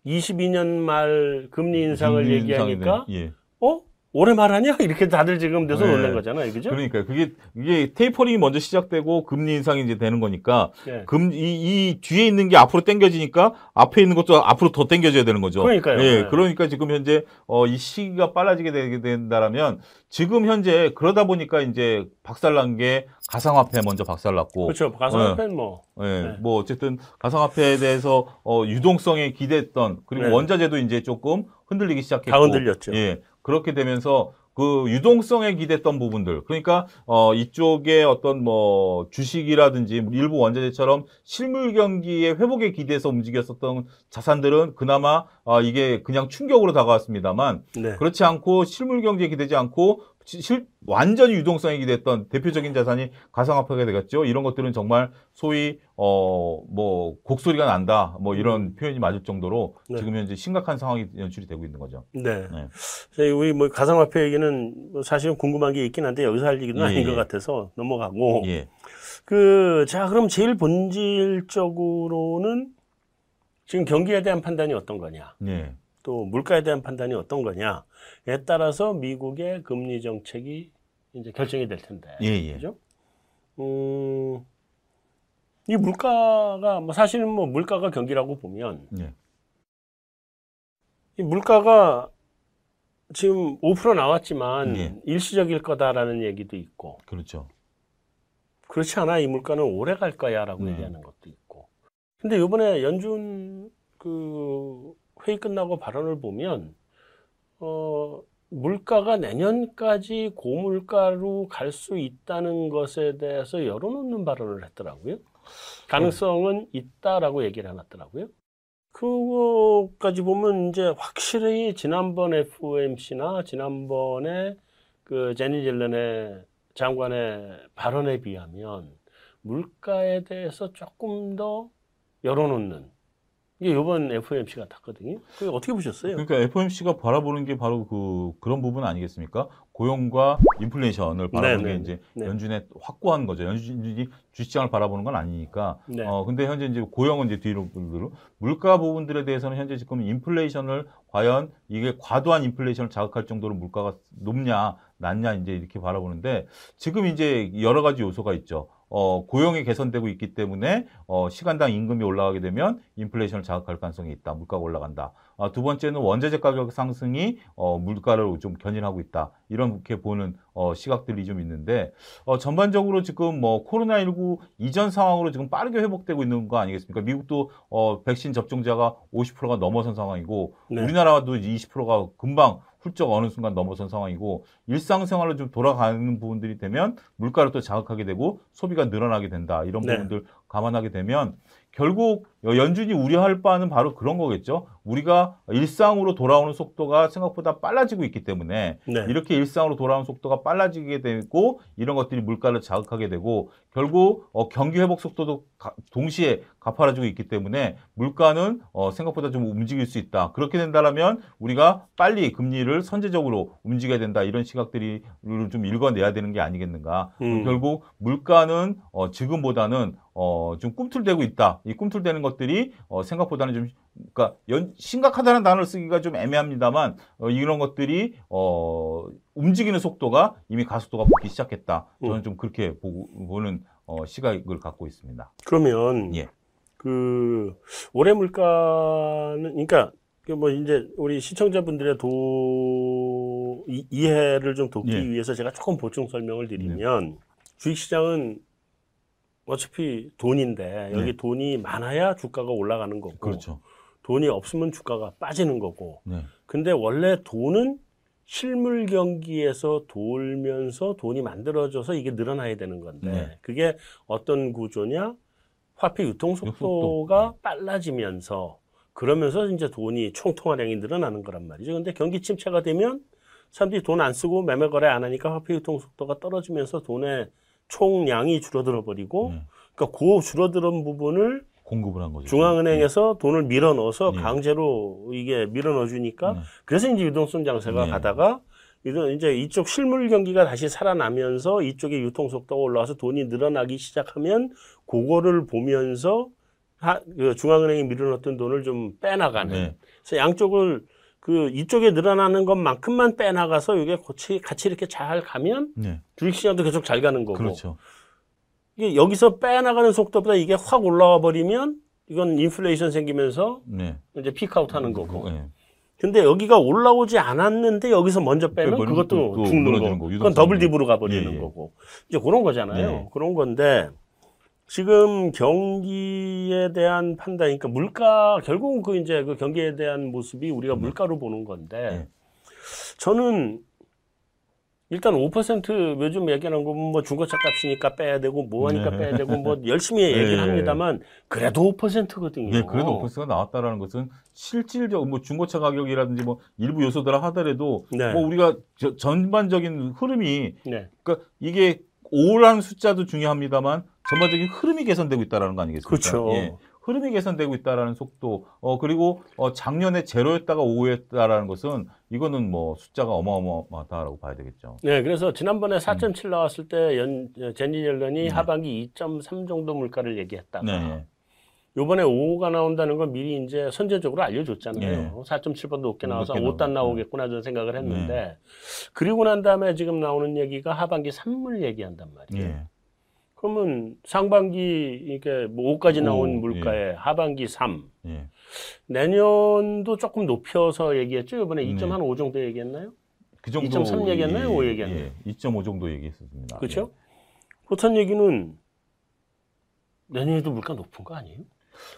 22년 말 금리 인상을 금리 얘기하니까 인상이 돼. 예. 어 올해 말하냐 이렇게 다들 지금 돼서 네. 놀란 거잖아요, 그죠? 그러니까 그게 이게 테이퍼링이 먼저 시작되고 금리 인상이 이제 되는 거니까 네. 금, 이, 이 뒤에 있는 게 앞으로 당겨지니까 앞에 있는 것도 앞으로 더 당겨져야 되는 거죠. 그러니까요. 예, 네. 그러니까 지금 현재 어, 이 시기가 빨라지게 되게 된다라면 지금 현재 그러다 보니까 이제 박살난 게 가상화폐 먼저 박살났고 그렇죠. 가상화폐는 뭐 예, 네. 뭐 어쨌든 가상화폐에 대해서 어, 유동성에 기대했던 그리고 네. 원자재도 이제 조금 흔들리기 시작했고 다 흔들렸죠. 예, 그렇게 되면서 그 유동성에 기댔던 부분들 그러니까 어 이쪽에 어떤 뭐 주식이라든지 일부 원자재처럼 실물 경기의 회복에 기대해서 움직였었던 자산들은 그나마 어 이게 그냥 충격으로 다가왔습니다만 네. 그렇지 않고 실물 경제에 기대지 않고 시- 실, 완전히 유동성에 기대했던 대표적인 자산이 가상화폐가 되겠죠. 이런 것들은 정말 소위 어 뭐 곡소리가 난다 뭐 이런 표현이 맞을 정도로 네. 지금 현재 심각한 상황이 연출이 되고 있는 거죠. 네. 네. 저희 우리 뭐 가상화폐 얘기는 뭐 사실은 궁금한 게 있긴 한데 여기서 할 얘기는 예, 아닌 것 예. 같아서 넘어가고 예. 그자 그럼 제일 본질적으로는 지금 경기에 대한 판단이 어떤 거냐 예. 또 물가에 대한 판단이 어떤 거냐에 따라서 미국의 금리 정책이 이제 결정이 될 텐데 예, 예. 그죠? 음, 이 물가가 뭐 사실은 뭐 물가가 경기라고 보면 예. 이 물가가 지금 5% 나왔지만 예. 일시적일 거다라는 얘기도 있고 그렇죠. 그렇지 않아 이 물가는 오래 갈 거야라고 네. 얘기하는 것도 있고 근데 이번에 연준 그 회의 끝나고 발언을 보면 어 물가가 내년까지 고물가로 갈 수 있다는 것에 대해서 열어놓는 발언을 했더라고요. 가능성은 있다라고 얘기를 해놨더라고요. 그거까지 보면 이제 확실히 지난번 FOMC나 지난번에 그 제니 젤런의 장관의 발언에 비하면 물가에 대해서 조금 더 열어놓는 이게 이번 FOMC 같았거든요. 그게 어떻게 보셨어요? 그러니까 FOMC가 바라보는 게 바로 그 그런 부분 아니겠습니까? 고용과 인플레이션을 바라보는 네, 게 네, 이제 네. 연준의 확고한 거죠. 연준이 주시장을 바라보는 건 아니니까. 네. 어 근데 현재 이제 고용은 이제 뒤로 뒤로. 물가 부분들에 대해서는 현재 지금 인플레이션을 과연 이게 과도한 인플레이션을 자극할 정도로 물가가 높냐 낮냐 이제 이렇게 바라보는데 지금 이제 여러 가지 요소가 있죠. 어, 고용이 개선되고 있기 때문에 어, 시간당 임금이 올라가게 되면 인플레이션을 자극할 가능성이 있다. 물가가 올라간다. 아, 두 번째는 원자재 가격 상승이 어, 물가를 좀 견인하고 있다. 이렇게 보는 어, 시각들이 좀 있는데 어, 전반적으로 지금 뭐 코로나19 이전 상황으로 지금 빠르게 회복되고 있는 거 아니겠습니까? 미국도 어, 백신 접종자가 50%가 넘어선 상황이고 네. 우리나라도 20%가 금방 훌쩍 어느 순간 넘어선 상황이고 일상생활로 좀 돌아가는 부분들이 되면 물가를 또 자극하게 되고 소비가 늘어나게 된다 이런 네. 부분들 감안하게 되면 결국 연준이 우려할 바는 바로 그런 거겠죠. 우리가 일상으로 돌아오는 속도가 생각보다 빨라지고 있기 때문에 네. 이렇게 일상으로 돌아오는 속도가 빨라지게 되고 이런 것들이 물가를 자극하게 되고 결국 어, 경기 회복 속도도 가- 동시에 가파라지고 있기 때문에 물가는 어, 생각보다 좀 움직일 수 있다. 그렇게 된다면 우리가 빨리 금리를 선제적으로 움직여야 된다. 이런 시각들이 좀 읽어내야 되는 게 아니겠는가. 음. 결국 물가는 어, 지금보다는 어, 좀 꿈틀대고 있다. 이 꿈틀대는 것들이 어, 생각보다는 좀 그러니까 연- 심각하다는 단어를 쓰기가 좀 애매합니다만 어, 이런 것들이 어, 움직이는 속도가 이미 가속도가 붙기 시작했다. 저는 음. 좀 그렇게 보고, 보는 어, 시각을 갖고 있습니다. 그러면 예. 그 올해 물가는 그러니까 그뭐 이제 우리 시청자분들의 도 이- 이해를 좀 돕기 예. 네. 위해서 제가 조금 보충 설명을 드리면 주식시장은 어차피 돈인데 여기 네. 돈이 많아야 주가가 올라가는 거고 그렇죠. 돈이 없으면 주가가 빠지는 거고 네. 근데 원래 돈은 실물 경기에서 돌면서 돈이 만들어져서 이게 늘어나야 되는 건데 네. 그게 어떤 구조냐 화폐 유통 속도가 빨라지면서 그러면서 이제 돈이 총통화량이 늘어나는 거란 말이죠. 근데 경기 침체가 되면 사람들이 돈 안 쓰고 매매 거래 안 하니까 화폐 유통 속도가 떨어지면서 돈의 총량이 줄어들어 버리고 네. 그러니까 그 줄어드는 부분을 공급을 한 거죠. 중앙은행에서 돈을 밀어 넣어서 네. 강제로 이게 밀어 넣어 주니까 네. 그래서 이제 유동성 장세가 네. 가다가 이런 이제 이쪽 실물 경기가 다시 살아나면서 이쪽에 유통 속도가 올라와서 돈이 늘어나기 시작하면 그거를 보면서 하, 그 중앙은행이 밀어넣었던 돈을 좀 빼나가는. 네. 그래서 양쪽을 그 이쪽에 늘어나는 것만큼만 빼나가서 이게 같이 같이 이렇게 잘 가면 네. 주식시장도 계속 잘 가는 거고. 그렇죠. 이게 여기서 빼나가는 속도보다 이게 확 올라와 버리면 이건 인플레이션 생기면서 네. 이제 peak out 하는 거고. 네. 근데 여기가 올라오지 않았는데 여기서 먼저 빼면 빼면 그것도 또- 또 죽는 거. 거, 그건. double dip으로 가버리는 예, 예. 거고. 이제 그런 거잖아요. 네. 그런 건데 지금 경기에 대한 판단, 그러니까 물가 결국은 그 이제 그 경기에 대한 모습이 우리가 네. 물가로 보는 건데 네. 저는 일단 5% 요즘 얘기하는 거뭐 중고차 값이니까 빼야 되고 뭐 하니까 네. 빼야 되고 뭐 열심히 얘기를 네. 합니다만 그래도 5%거든요. 네, 그래도 오퍼스가 나왔다라는 것은 실질적 뭐 중고차 가격이라든지 뭐 일부 요소들을 하더라도 네. 뭐 우리가 저- 전반적인 흐름이 네. 그러니까 이게 오라는 숫자도 중요합니다만 전반적인 흐름이 개선되고 있다라는 거 아니겠습니까? 그렇죠. 예. 흐름이 개선되고 있다라는 속도, 어 그리고 어 작년에 제로였다가 오였다라는 것은 이거는 뭐 숫자가 어마어마하다라고 봐야 되겠죠. 네, 그래서 지난번에 음. 4.7 나왔을 때 연, 제니 옐런이 네. 하반기 2.3 정도 물가를 얘기했다가 네, 요번에 5가 나온다는 건 미리 이제 선제적으로 알려줬잖아요. 네. 4.7보다 높게 나와서 높게 5단 나오고. 나오겠구나 저는 생각을 했는데 네. 그리고 난 다음에 지금 나오는 얘기가 하반기 3물 얘기한단 말이에요. 예, 그러면 상반기 이게 뭐 5까지 나온 오, 물가에 하반기 3 예. 내년도 조금 높여서 얘기했죠. 이번에 네. 2.5 정도 얘기했나요? 그 정도 2.3 얘기했나요? 오 얘기했나요? 예, 2.5 정도 얘기했었습니다. 그렇죠? 그렇다는 얘기는 내년에도 물가 높은 거 아니에요?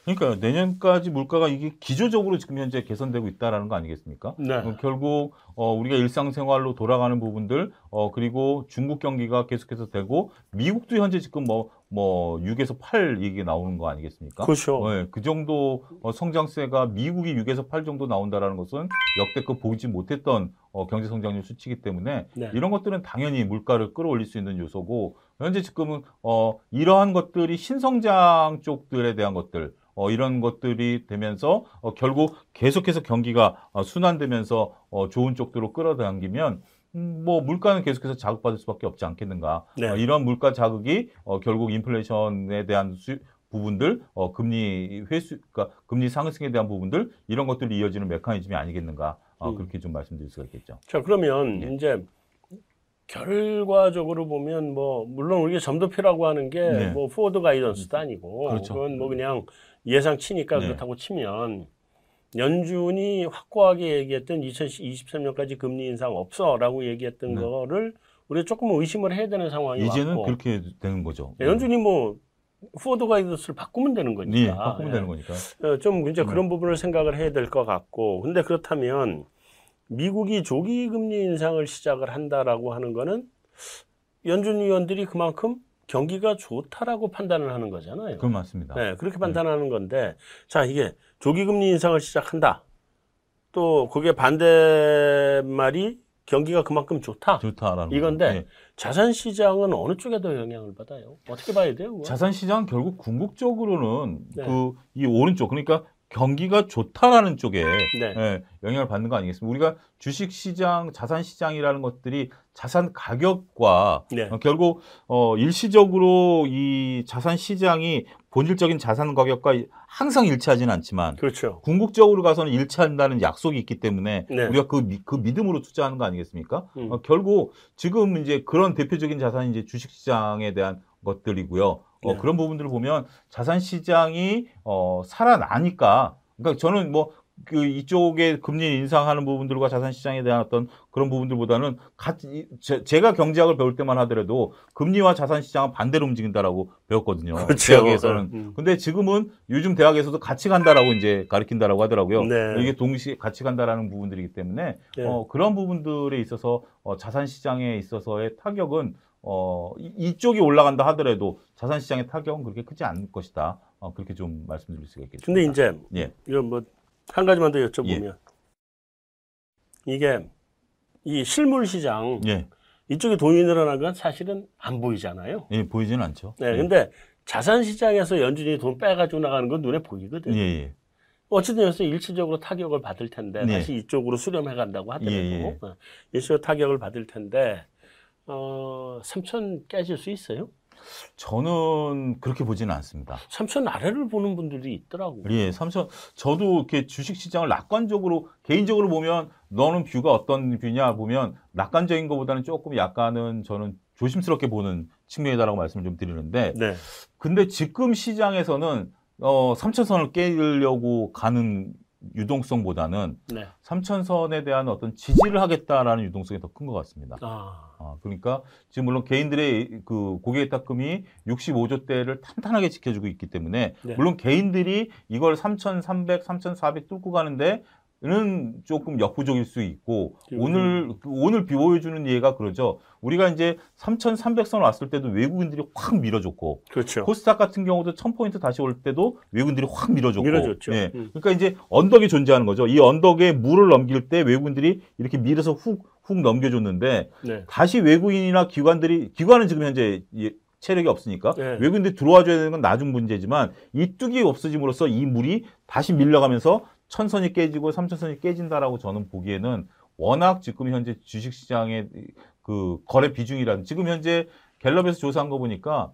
그러니까 내년까지 물가가 이게 기조적으로 지금 현재 개선되고 있다라는 거 아니겠습니까? 네. 어, 결국 어, 우리가 일상생활로 돌아가는 부분들 어, 그리고 중국 경기가 계속해서 되고 미국도 현재 지금 뭐뭐 6에서 8 얘기 나오는 거 아니겠습니까? 그렇죠. 네, 그 정도 어, 성장세가 미국이 6에서 8 정도 나온다라는 것은 역대급 보지 못했던 어, 경제 성장률 수치이기 때문에 네. 이런 것들은 당연히 물가를 끌어올릴 수 있는 요소고 현재 지금은 어, 이러한 것들이 신성장 쪽들에 대한 것들 어, 이런 것들이 되면서 어, 결국 계속해서 경기가 어, 순환되면서 어, 좋은 쪽으로 끌어당기면 음, 뭐 물가는 계속해서 자극받을 수밖에 없지 않겠는가. 네. 어, 이런 물가 자극이 어, 결국 인플레이션에 대한 수, 부분들, 어, 금리 회수, 그러니까 금리 상승에 대한 부분들 이런 것들이 이어지는 메커니즘이 아니겠는가. 어, 음. 그렇게 좀 말씀드릴 수가 있겠죠. 자, 그러면 네. 이제 결과적으로 보면 뭐 물론 우리가 점도표라고 하는 게 네. 뭐 forward guidance도 아니고 그렇죠. 건뭐 그냥 예상 치니까 네. 그렇다고 치면 연준이 확고하게 얘기했던 2023년까지 금리 인상 없어라고 얘기했던 네. 거를 우리가 조금 의심을 해야 되는 상황이 이제는 왔고 그렇게 되는 거죠. 네, 연준이 뭐 forward guidance를 바꾸면 되는 거니까 예, 바꾸면 예. 되는 거니까. 어, 좀 이제 네. 그런 부분을 생각을 해야 될 것 같고, 근데 그렇다면 미국이 조기 금리 인상을 시작을 한다라고 하는 거는 연준 위원들이 그만큼 경기가 좋다라고 판단을 하는 거잖아요. 그건 맞습니다. 네, 그렇게 판단하는 건데, 자 이게 조기 금리 인상을 시작한다. 또 그게 반대 말이 경기가 그만큼 좋다. 좋다라는 이건데. 예. 자산 시장은 어느 쪽에 더 영향을 받아요? 어떻게 봐야 돼요? 자산 시장 결국 궁극적으로는 네. 그이 오른쪽 그러니까 경기가 좋다라는 쪽에 네. 예, 영향을 받는 거 아니겠습니까? 우리가 주식 시장, 자산 시장이라는 것들이 자산 가격과 네. 어, 결국 어 일시적으로 이 자산 시장이 본질적인 자산 가격과 항상 일치하지는 않지만 그렇죠. 궁극적으로 가서는 일치한다는 약속이 있기 때문에 네. 우리가 그, 미- 그 믿음으로 투자하는 거 아니겠습니까? 음. 어, 결국 지금 이제 그런 대표적인 자산이 이제 주식 시장에 대한 것들이고요. 어, 네. 그런 부분들을 보면 자산 시장이 어, 살아나니까 그러니까 저는 뭐 그 이쪽에 금리 인상하는 부분들과 자산 시장에 대한 어떤 그런 부분들보다는 같이 제, 제가 경제학을 배울 때만 하더라도 금리와 자산 시장은 반대로 움직인다라고 배웠거든요. 그렇죠. 대학에서는. 음. 근데 지금은 요즘 대학에서도 같이 간다라고 이제 가르친다라고 하더라고요. 네. 이게 동시에 같이 간다라는 부분들이기 때문에 네. 어, 그런 부분들에 있어서 어, 자산 시장에 있어서의 타격은 어, 이- 이쪽이 올라간다 하더라도 자산 시장의 타격은 그렇게 크지 않을 것이다. 어, 그렇게 좀 말씀드릴 수가 있겠습니다. 근데 이제 예. 이거 뭐한 가지만 더 여쭤보면 이게 이 실물 시장 예, 이쪽에 돈이 늘어난 건 사실은 안 보이잖아요. 예, 보이지는 않죠. 네, 예. 근데 자산 시장에서 연준이 돈 빼가지고 나가는 건 눈에 보이거든. 예, 예. 어쨌든 여기서 일시적으로 타격을 받을 텐데 네. 다시 이쪽으로 수렴해 간다고 하더라도 예, 예. 어, 일시적 타격을 받을 텐데 어, 3천 깨질 수 있어요? 저는 그렇게 보지는 않습니다. 3천 아래를 보는 분들이 있더라고. 예, 삼천 저도 이렇게 주식 시장을 낙관적으로 개인적으로 보면 너는 뷰가 어떤 뷰냐 보면 낙관적인 것보다는 조금 약간은 저는 조심스럽게 보는 측면이다라고 말씀을 좀 드리는데 네. 근데 지금 시장에서는 어, 3천선을 깨려고 가는 유동성보다는 네. 3천선에 대한 어떤 지지를 하겠다라는 유동성이 더 큰 것 같습니다. 아, 아, 그러니까 지금 물론 개인들의 그 고객 딱금이 65조 대를 탄탄하게 지켜주고 있기 때문에 네. 물론 개인들이 이걸 3,300, 3,400 뚫고 가는데 는 조금 역부족일 수 있고 그리고 오늘 그 오늘 비보여주는 예가 그러죠. 우리가 이제 3,300선 왔을 때도 외국인들이 확 밀어줬고 그렇죠. 코스닥 같은 경우도 1000포인트 다시 올 때도 외국인들이 확 밀어줬고 밀어줬죠. 예. 음. 그러니까 이제 언덕이 존재하는 거죠. 이 언덕에 물을 넘길 때 외국인들이 이렇게 밀어서 훅 훅 넘겨줬는데 네. 다시 외국인이나 기관들이 기관은 지금 현재 이- 체력이 없으니까 네. 외국인들이 들어와줘야 되는 건 나중 문제지만 이 뚝이 없어짐으로써 이 물이 다시 밀려가면서 천선이 깨지고 삼천선이 깨진다라고 저는 보기에는 워낙 지금 현재 주식시장의 그 거래 비중이라든 지금 현재 갤럽에서 조사한 거 보니까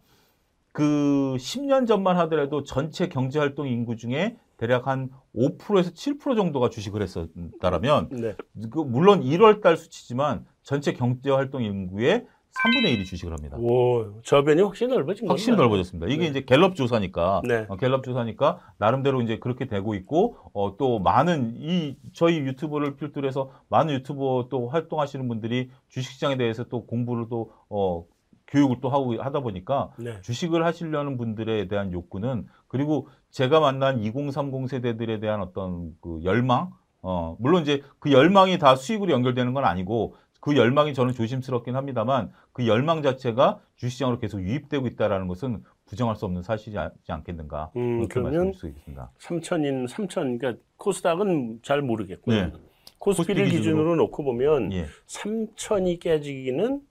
그 10년 전만 하더라도 전체 경제활동 인구 중에 대략 한 5%에서 7% 정도가 주식을 했었다라면 네. 그 물론 1월 달 수치지만 전체 경제 활동 인구의 3분의 1이 주식을 합니다. 오, 저변이 확실히 넓어진 거예요. 확실히 넓어졌습니다. 이게 네. 이제 갤럽 조사니까 네. 어, 갤럽 조사니까 나름대로 이제 그렇게 되고 있고 어, 또 많은 이 저희 유튜브를 필두로 해서 많은 유튜버 또 활동하시는 분들이 주식시장에 대해서 또 공부를 또 어, 교육을 또 하고 하다 보니까 네. 주식을 하시려는 분들에 대한 욕구는 그리고 제가 만난 2030 세대들에 대한 어떤 그 열망 어 물론 이제 그 열망이 다 수익으로 연결되는 건 아니고 그 열망이 저는 조심스럽긴 합니다만 그 열망 자체가 주식시장으로 계속 유입되고 있다라는 것은 부정할 수 없는 사실이지 않겠는가 음, 그렇게 그러면 말씀드릴 수 있습니다. 3천인 3천, 그러니까 코스닥은 잘 모르겠고요. 네. 코스피를 코스피 기준으로, 기준으로 놓고 보면 예, 3천이 깨지기는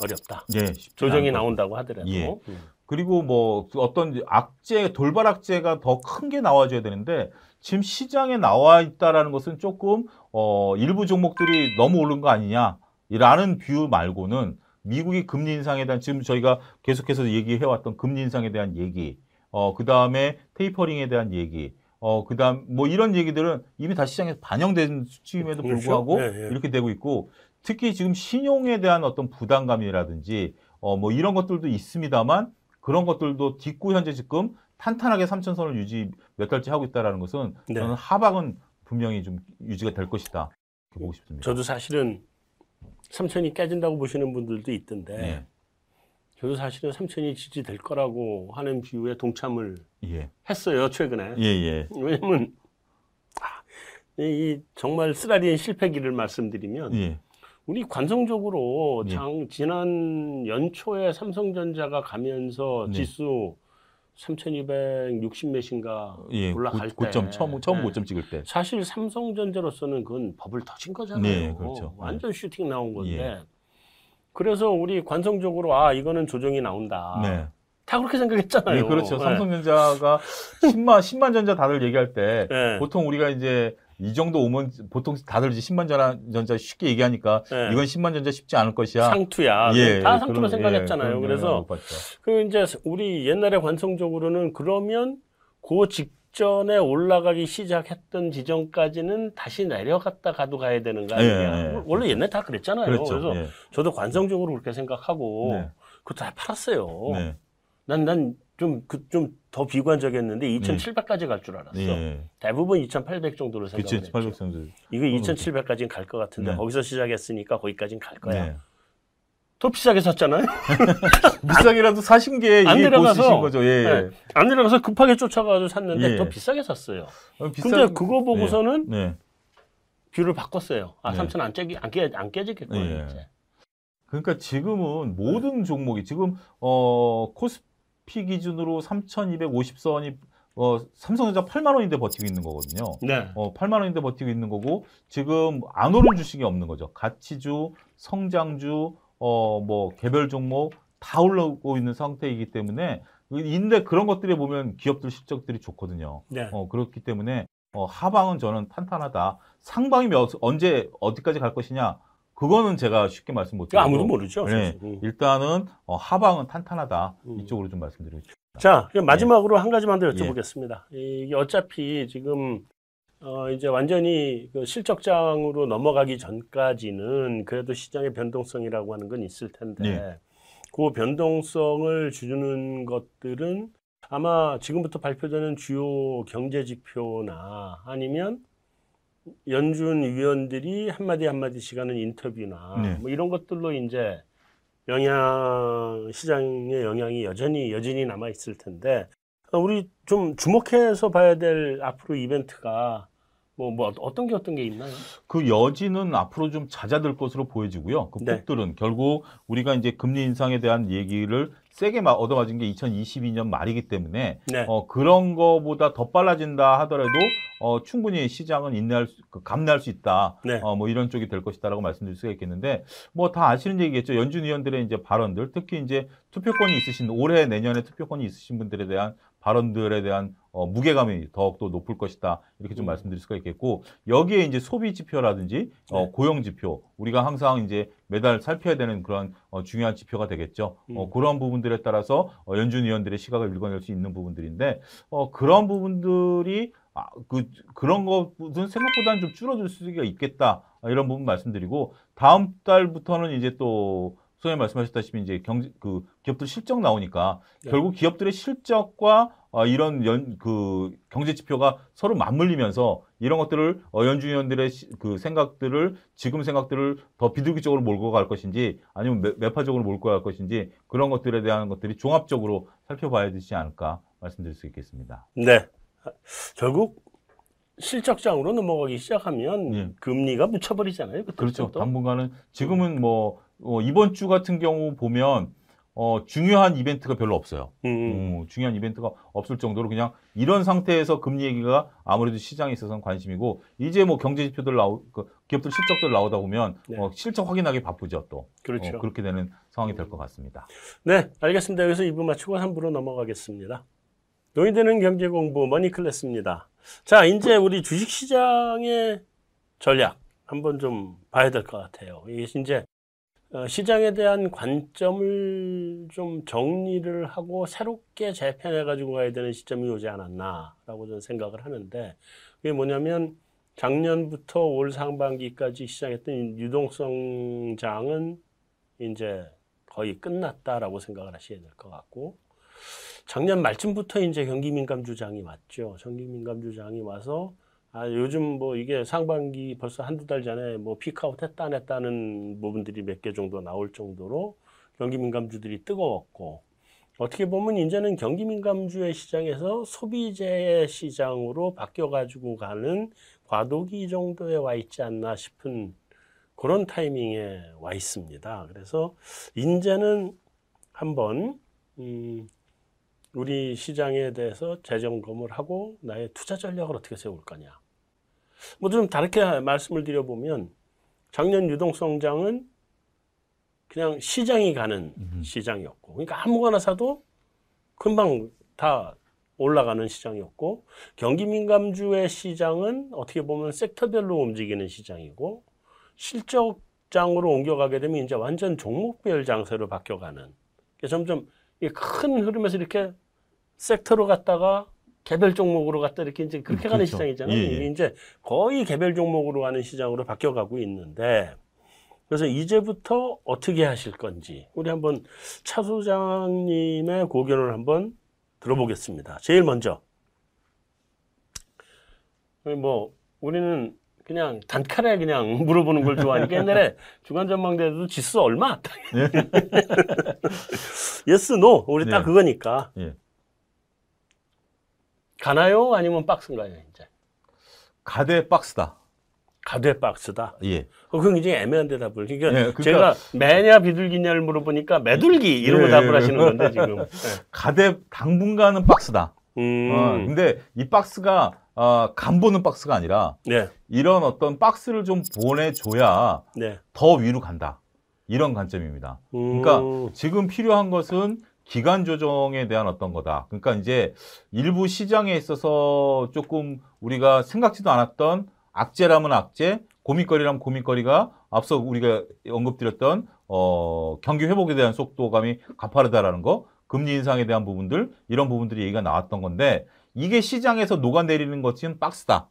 어렵다. 예, 조정이 나온다고 하더라도. 예. 음. 그리고 뭐 어떤 악재 돌발 악재가 더 큰 게 나와줘야 되는데 지금 시장에 나와 있다라는 것은 조금 어 일부 종목들이 너무 오른 거 아니냐 라는 view 말고는 미국이 금리 인상에 대한 지금 저희가 계속해서 얘기해 왔던 금리 인상에 대한 얘기 어 그 다음에 tapering에 대한 얘기 어 그 다음 뭐 이런 얘기들은 이미 다 시장에서 반영된 수치임에도 그렇죠. 불구하고 예, 예. 이렇게 되고 있고 특히 지금 신용에 대한 어떤 부담감이라든지 어 뭐 이런 것들도 있습니다만 그런 것들도 딛고 현재 지금 탄탄하게 3천선을 유지 몇 달째 하고 있다라는 것은 네. 저는 하방은 분명히 좀 유지가 될 것이다. 보고 싶습니다. 저도 사실은 3천이 깨진다고 보시는 분들도 있던데, 예. 저도 사실은 3천이 지지될 거라고 하는 뷰에 동참을 예. 했어요, 최근에. 예, 예. 왜냐면, 아, 이 정말 쓰라린 실패기를 말씀드리면, 예. 우리 관성적으로 예. 장, 지난 연초에 삼성전자가 가면서 네. 지수 3,260 몇인가 예. 올라갈 고, 고점 때. 처음 처음 네. 고점 찍을 때. 사실 삼성전자로서는 그건 버블 터진 거잖아요. 네, 그렇죠. 완전 슈팅 나온 건데. 예. 그래서 우리 관성적으로 아 이거는 조정이 나온다. 네. 다 그렇게 생각했잖아요. 예, 그렇죠. 네. 삼성전자가 10만 10만 전자 다들 얘기할 때 네. 보통 우리가 이제 이 정도 오면 보통 다들 이제 10만 전자, 전자 쉽게 얘기하니까 네. 이건 10만 전자 쉽지 않을 것이야. 상투야. 예, 다 예, 상투로 그런- 생각했잖아요. 예, 그래서. 그 이제 우리 옛날에 관성적으로는 그러면 그 직전에 올라가기 시작했던 지점까지는 다시 내려갔다 가도 가야 되는 거 아니냐. 예, 예. 원래 옛날 다 그랬잖아요. 그렇죠. 래서 예. 저도 관성적으로 그렇게 생각하고 네. 그거 다 팔았어요. 네. 난, 난 좀 그좀 더 비관적이었는데 2,700까지 갈 줄 알았어. 예. 대부분 2,800 정도로 그치, 생각을 800 했죠. 정도. 이거 2,700까지는 갈 것 같은데 네. 거기서 시작했으니까 거기까지는 갈 거야. 네. 더 비싸게 샀잖아요. 비싸게라도 사신 게 안 내려가서. 거죠. 예. 네. 안 내려가서 급하게 쫓아가서 샀는데 예. 더 비싸게 샀어요. 어, 비싸- 근데 그거 보고서는 네. view를 바꿨어요. 아, 네. 3천 안 깨기 안 깨, 안 깨지겠구나 예. 이제. 그러니까 지금은 모든 종목이 지금 어 코스 피 기준으로 3,250선이 어 삼성전자 8만 원인데 버티고 있는 거거든요. 네. 어 8만 원인데 버티고 있는 거고 지금 안 오른 주식이 없는 거죠. 가치주, 성장주, 어 뭐 개별 종목 다 올라오고 있는 상태이기 때문에 인데 그런 것들에 보면 기업들 실적들이 좋거든요. 네. 어, 그렇기 때문에 어, 하방은 저는 탄탄하다. 상방이 몇, 언제 어디까지 갈 것이냐? 그거는 제가 쉽게 말씀 못 드리고 아무도 모르죠. 네. 음. 일단은 어, 하방은 탄탄하다. 음. 이쪽으로 좀 말씀드리고 싶습니다. 자, 그럼 마지막으로 한 가지만 더 예. 여쭤보겠습니다. 이게 어차피 지금 어 이제 완전히 그 실적장으로 넘어가기 전까지는 그래도 시장의 변동성이라고 하는 건 있을 텐데 예. 그 변동성을 주는 것들은 아마 지금부터 발표되는 주요 경제 지표나 아니면 연준 위원들이 한마디 한마디씩 하는 인터뷰나 네. 뭐 이런 것들로 이제 영향 시장의 영향이 여전히 여전히 남아 있을 텐데 어, 우리 좀 주목해서 봐야 될 앞으로 이벤트가 뭐, 뭐 어떤 게 어떤 게 있나요? 그 여지는 앞으로 좀 잦아들 것으로 보여지고요. 그 네. 폭들은 결국 우리가 이제 금리 인상에 대한 얘기를 세게 마- 얻어맞은 게 2022년 말이기 때문에 네. 어, 그런 거보다 더 빨라진다 하더라도 어, 충분히 시장은 인내할 수, 그 감내할 수 있다. 네. 어, 뭐 이런 쪽이 될 것이다라고 말씀드릴 수가 있겠는데 뭐 다 아시는 얘기겠죠. 연준 위원들의 이제 발언들, 특히 이제 투표권이 있으신 올해 내년에 투표권이 있으신 분들에 대한 발언들에 대한 어, 무게감이 더욱더 높을 것이다. 이렇게 좀 음. 말씀드릴 수가 있겠고 여기에 이제 소비 지표라든지 어, 네. 고용 지표 우리가 항상 이제 매달 살펴야 되는 그런 어, 중요한 지표가 되겠죠. 어, 음. 그런 부분들에 따라서 어, 연준 위원들의 시각을 읽어낼 수 있는 부분들인데 어, 그런 부분들이 아, 그 그런 것은 생각보다는 좀 줄어들 수가 있겠다 아, 이런 부분 말씀드리고 다음 달부터는 이제 또 소장님 말씀하셨다시피 이제 경제 그 기업들 실적 나오니까 네. 결국 기업들의 실적과 어, 이런 연 그 경제 지표가 서로 맞물리면서 이런 것들을 어, 연준 위원들의 시- 그 생각들을 지금 생각들을 더 비둘기적으로 몰고 갈 것인지 아니면 매, 매파적으로 몰고 갈 것인지 그런 것들에 대한 것들이 종합적으로 살펴봐야 되지 않을까 말씀드릴 수 있겠습니다. 네. 결국 실적장으로 넘어가기 시작하면 예. 금리가 묻혀버리잖아요. 그렇죠. 또. 당분간은 지금은 뭐 어, 이번 주 같은 경우 보면 어, 중요한 이벤트가 별로 없어요. 음. 어, 중요한 이벤트가 없을 정도로 그냥 이런 상태에서 금리 얘기가 아무래도 시장에 있어서는 관심이고 이제 뭐 경제 지표들 나오 그 기업들 실적들 나오다 보면 네. 어, 실적 확인하기 바쁘죠 또 그렇죠. 어, 그렇게 되는 상황이 될 것 같습니다. 네, 알겠습니다. 여기서 2부 마치고 3부로 넘어가겠습니다. 돈이 되는 경제 공부 머니클래스입니다. 자, 이제 우리 주식 시장의 전략 한번 좀 봐야 될 것 같아요. 이게 이제 어, 시장에 대한 관점을 좀 정리를 하고 새롭게 재편해 가지고 가야 되는 시점이 오지 않았나라고 저는 생각을 하는데 그게 뭐냐면 작년부터 올 상반기까지 시작했던 이 유동성 장은 이제 거의 끝났다라고 생각을 하셔야 될 것 같고 작년 말쯤부터 이제 경기 민감 주장이 왔죠. 경기 민감 주장이 와서 아 요즘 뭐 이게 상반기 벌써 한두 달 전에 뭐 피크아웃 했다 안 했다는 부분들이 몇 개 정도 나올 정도로 경기 민감주들이 뜨거웠고 어떻게 보면 이제는 경기 민감주의 시장에서 소비재의 시장으로 바뀌어 가지고 가는 과도기 정도에 와 있지 않나 싶은 그런 타이밍에 와 있습니다. 그래서 이제는 한번 음, 우리 시장에 대해서 재점검을 하고 나의 투자 전략을 어떻게 세울 거냐. 뭐 좀 다르게 말씀을 드려보면 작년 유동성장은 그냥 시장이 가는 음. 시장이었고, 그러니까 아무거나 사도 금방 다 올라가는 시장이었고, 경기 민감주의 시장은 어떻게 보면 섹터별로 움직이는 시장이고, 실적장으로 옮겨가게 되면 이제 완전 종목별 장세로 바뀌어가는. 점점 이큰 흐름에서 이렇게 섹터로 갔다가 개별 종목으로 갔다 이렇게 이제 그렇게 가는 그렇죠. 시장이잖아요. 예, 예. 이게 이제 거의 개별 종목으로 가는 시장으로 바뀌어가고 있는데 그래서 이제부터 어떻게 하실 건지 우리 한번 차 소장님의 고견을 한번 들어보겠습니다. 제일 먼저 뭐 우리는 그냥 단칼에 그냥 물어보는 걸 좋아하니까 옛날에 주간 전망대도 지수 얼마? yes no 우리 딱 네. 그거니까 예. 가나요? 아니면 박스인가요? 이제 가되 박스다. 가되 박스다. 예. 어, 그건 굉장히 애매한 대답을. 그러니까, 예, 그러니까- 제가 매냐 비둘기냐를 물어보니까 매둘기 이러고 예, 답을 예. 하시는 건데 지금. 예. 가되 당분간은 박스다. 음, 어, 근데 이 박스가 어, 간 보는 박스가 아니라 네, 이런 어떤 박스를 좀 보내줘야 네. 더 위로 간다. 이런 관점입니다. 음, 그러니까 지금 필요한 것은 기간 조정에 대한 어떤 거다. 그러니까 이제 일부 시장에 있어서 조금 우리가 생각지도 않았던 악재라면 악재, 고민거리라면 고민거리가 앞서 우리가 언급드렸던 어, 경기 회복에 대한 속도감이 가파르다라는 거, 금리 인상에 대한 부분들 이런 부분들이 얘기가 나왔던 건데 이게 시장에서 녹아내리는 것은 박스다.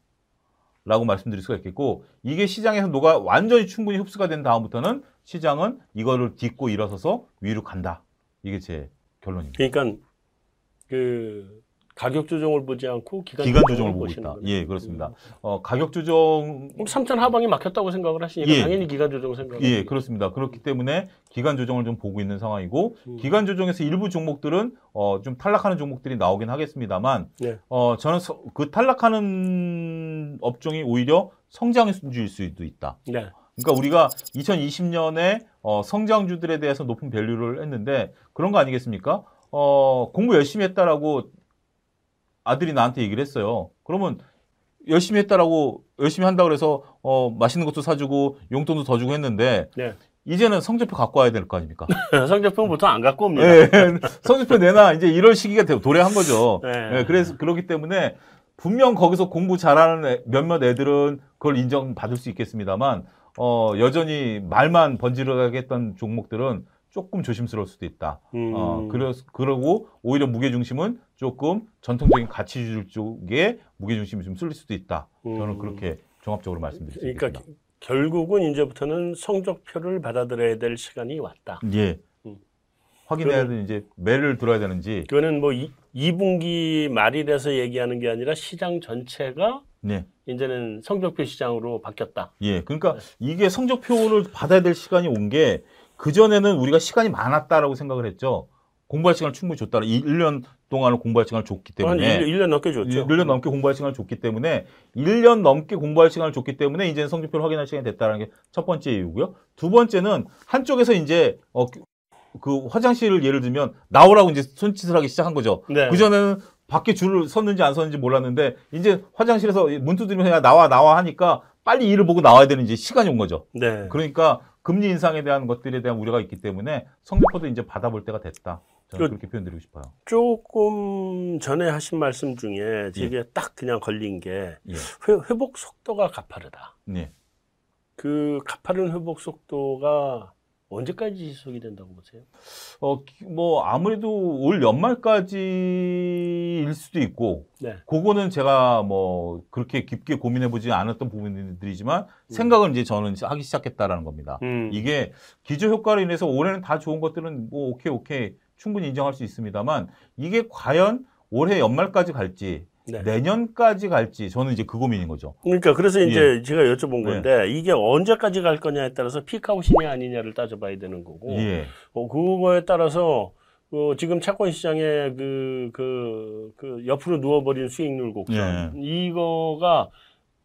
라고 말씀드릴 수가 있겠고 이게 시장에서 녹아 완전히 충분히 흡수가 된 다음부터는 시장은 이거를 딛고 일어서서 위로 간다. 이게 제 결론입니다. 그러니까 그 가격 조정을 보지 않고 기간, 기간 조정을 보고 보시는 있다. 거네요. 예, 그렇습니다. 어, 가격 조정 그럼 3천 하방이 막혔다고 생각을 하시니까 예. 당연히 기간 조정 생각을 예, 합니다. 그렇습니다. 그렇기 때문에 기간 조정을 좀 보고 있는 상황이고 음. 기간 조정에서 일부 종목들은 어, 좀 탈락하는 종목들이 나오긴 하겠습니다만 네. 어, 저는 서- 그 탈락하는 업종이 오히려 성장주일 수도 있다. 네. 그러니까 우리가 2020년에 어, 성장주들에 대해서 높은 밸류를 했는데 그런 거 아니겠습니까? 어, 공부 열심히 했다라고 아들이 나한테 얘기를 했어요. 그러면 열심히 했다라고 열심히 한다 그래서 어, 맛있는 것도 사주고 용돈도 더 주고 했는데 네. 이제는 성적표 갖고 와야 될 거 아닙니까? 성적표는 보통 안 갖고 옵니다. 예, 성적표 내놔 이제 이럴 시기가 되- 도래한 거죠. 네. 예, 그래서 그렇기 때문에 분명 거기서 공부 잘하는 애- 몇몇 애들은 그걸 인정받을 수 있겠습니다만 어, 여전히 말만 번지르르하게 했던 종목들은 조금 조심스러울 수도 있다. 음, 어, 그러, 그러고 오히려 무게 중심은 조금 전통적인 가치주들 쪽에 무게 중심이 좀 쏠릴 수도 있다. 저는 음. 그렇게 종합적으로 수 그러니까 있겠습니다. 기- 결국은 이제부터는 성적표를 받아들여야 될 시간이 왔다. 예. 음. 확인해야 되는 이제 매를 들어야 되는지. 그거는 뭐 이, 2분기 말이라서 얘기하는 게 아니라 시장 전체가 네. 이제는 성적표 시장으로 바뀌었다. 예. 그러니까 이게 성적표를 받아야 될 시간이 온 게 그전에는 우리가 시간이 많았다라고 생각을 했죠. 공부할 시간을 충분히 줬다. 1년 동안을 공부할 시간을 줬기 한 때문에. 1년, 1년 넘게 줬죠. 1년 넘게 공부할 시간을 줬기 때문에 1년 넘게 공부할 시간을 줬기 때문에 이제 성적표를 확인할 시간이 됐다는 게 첫 번째 이유고요. 두 번째는 한쪽에서 이제 어, 그- 그 화장실을 예를 들면 나오라고 이제 손짓을 하기 시작한 거죠. 네. 그 전에는 밖에 줄을 섰는지 안 섰는지 몰랐는데 이제 화장실에서 문 두드리면 그냥 나와 나와 하니까 빨리 일을 보고 나와야 되는 이제 시간이 온 거죠. 네. 그러니까 금리 인상에 대한 것들에 대한 우려가 있기 때문에 성적표도 이제 받아볼 때가 됐다. 저는 그- 그렇게 표현드리고 싶어요. 조금 전에 하신 말씀 중에 제게 딱 그냥 걸린 게 예. 회, 회복 속도가 가파르다. 네. 그 가파른 회복 속도가 언제까지 지속이 된다고 보세요? 어, 기- 뭐, 아무래도 올 연말까지일 수도 있고, 네. 그거는 제가 뭐, 그렇게 깊게 고민해보지 않았던 부분들이지만, 생각을 이제 저는 하기 시작했다라는 겁니다. 음. 이게 기저 효과로 인해서 올해는 다 좋은 것들은 뭐, 오케이, 오케이, 충분히 인정할 수 있습니다만, 이게 과연 올해 연말까지 갈지, 네. 내년까지 갈지, 저는 이제 그 고민인 거죠. 그러니까 그래서 이제 제가 여쭤본 네. 건데 이게 언제까지 갈 거냐에 따라서 피크아웃이냐 아니냐를 따져봐야 되는 거고 예. 어, 그거에 따라서 어, 지금 채권 시장에 그, 그, 그 옆으로 누워버린 수익률 곡선 이거가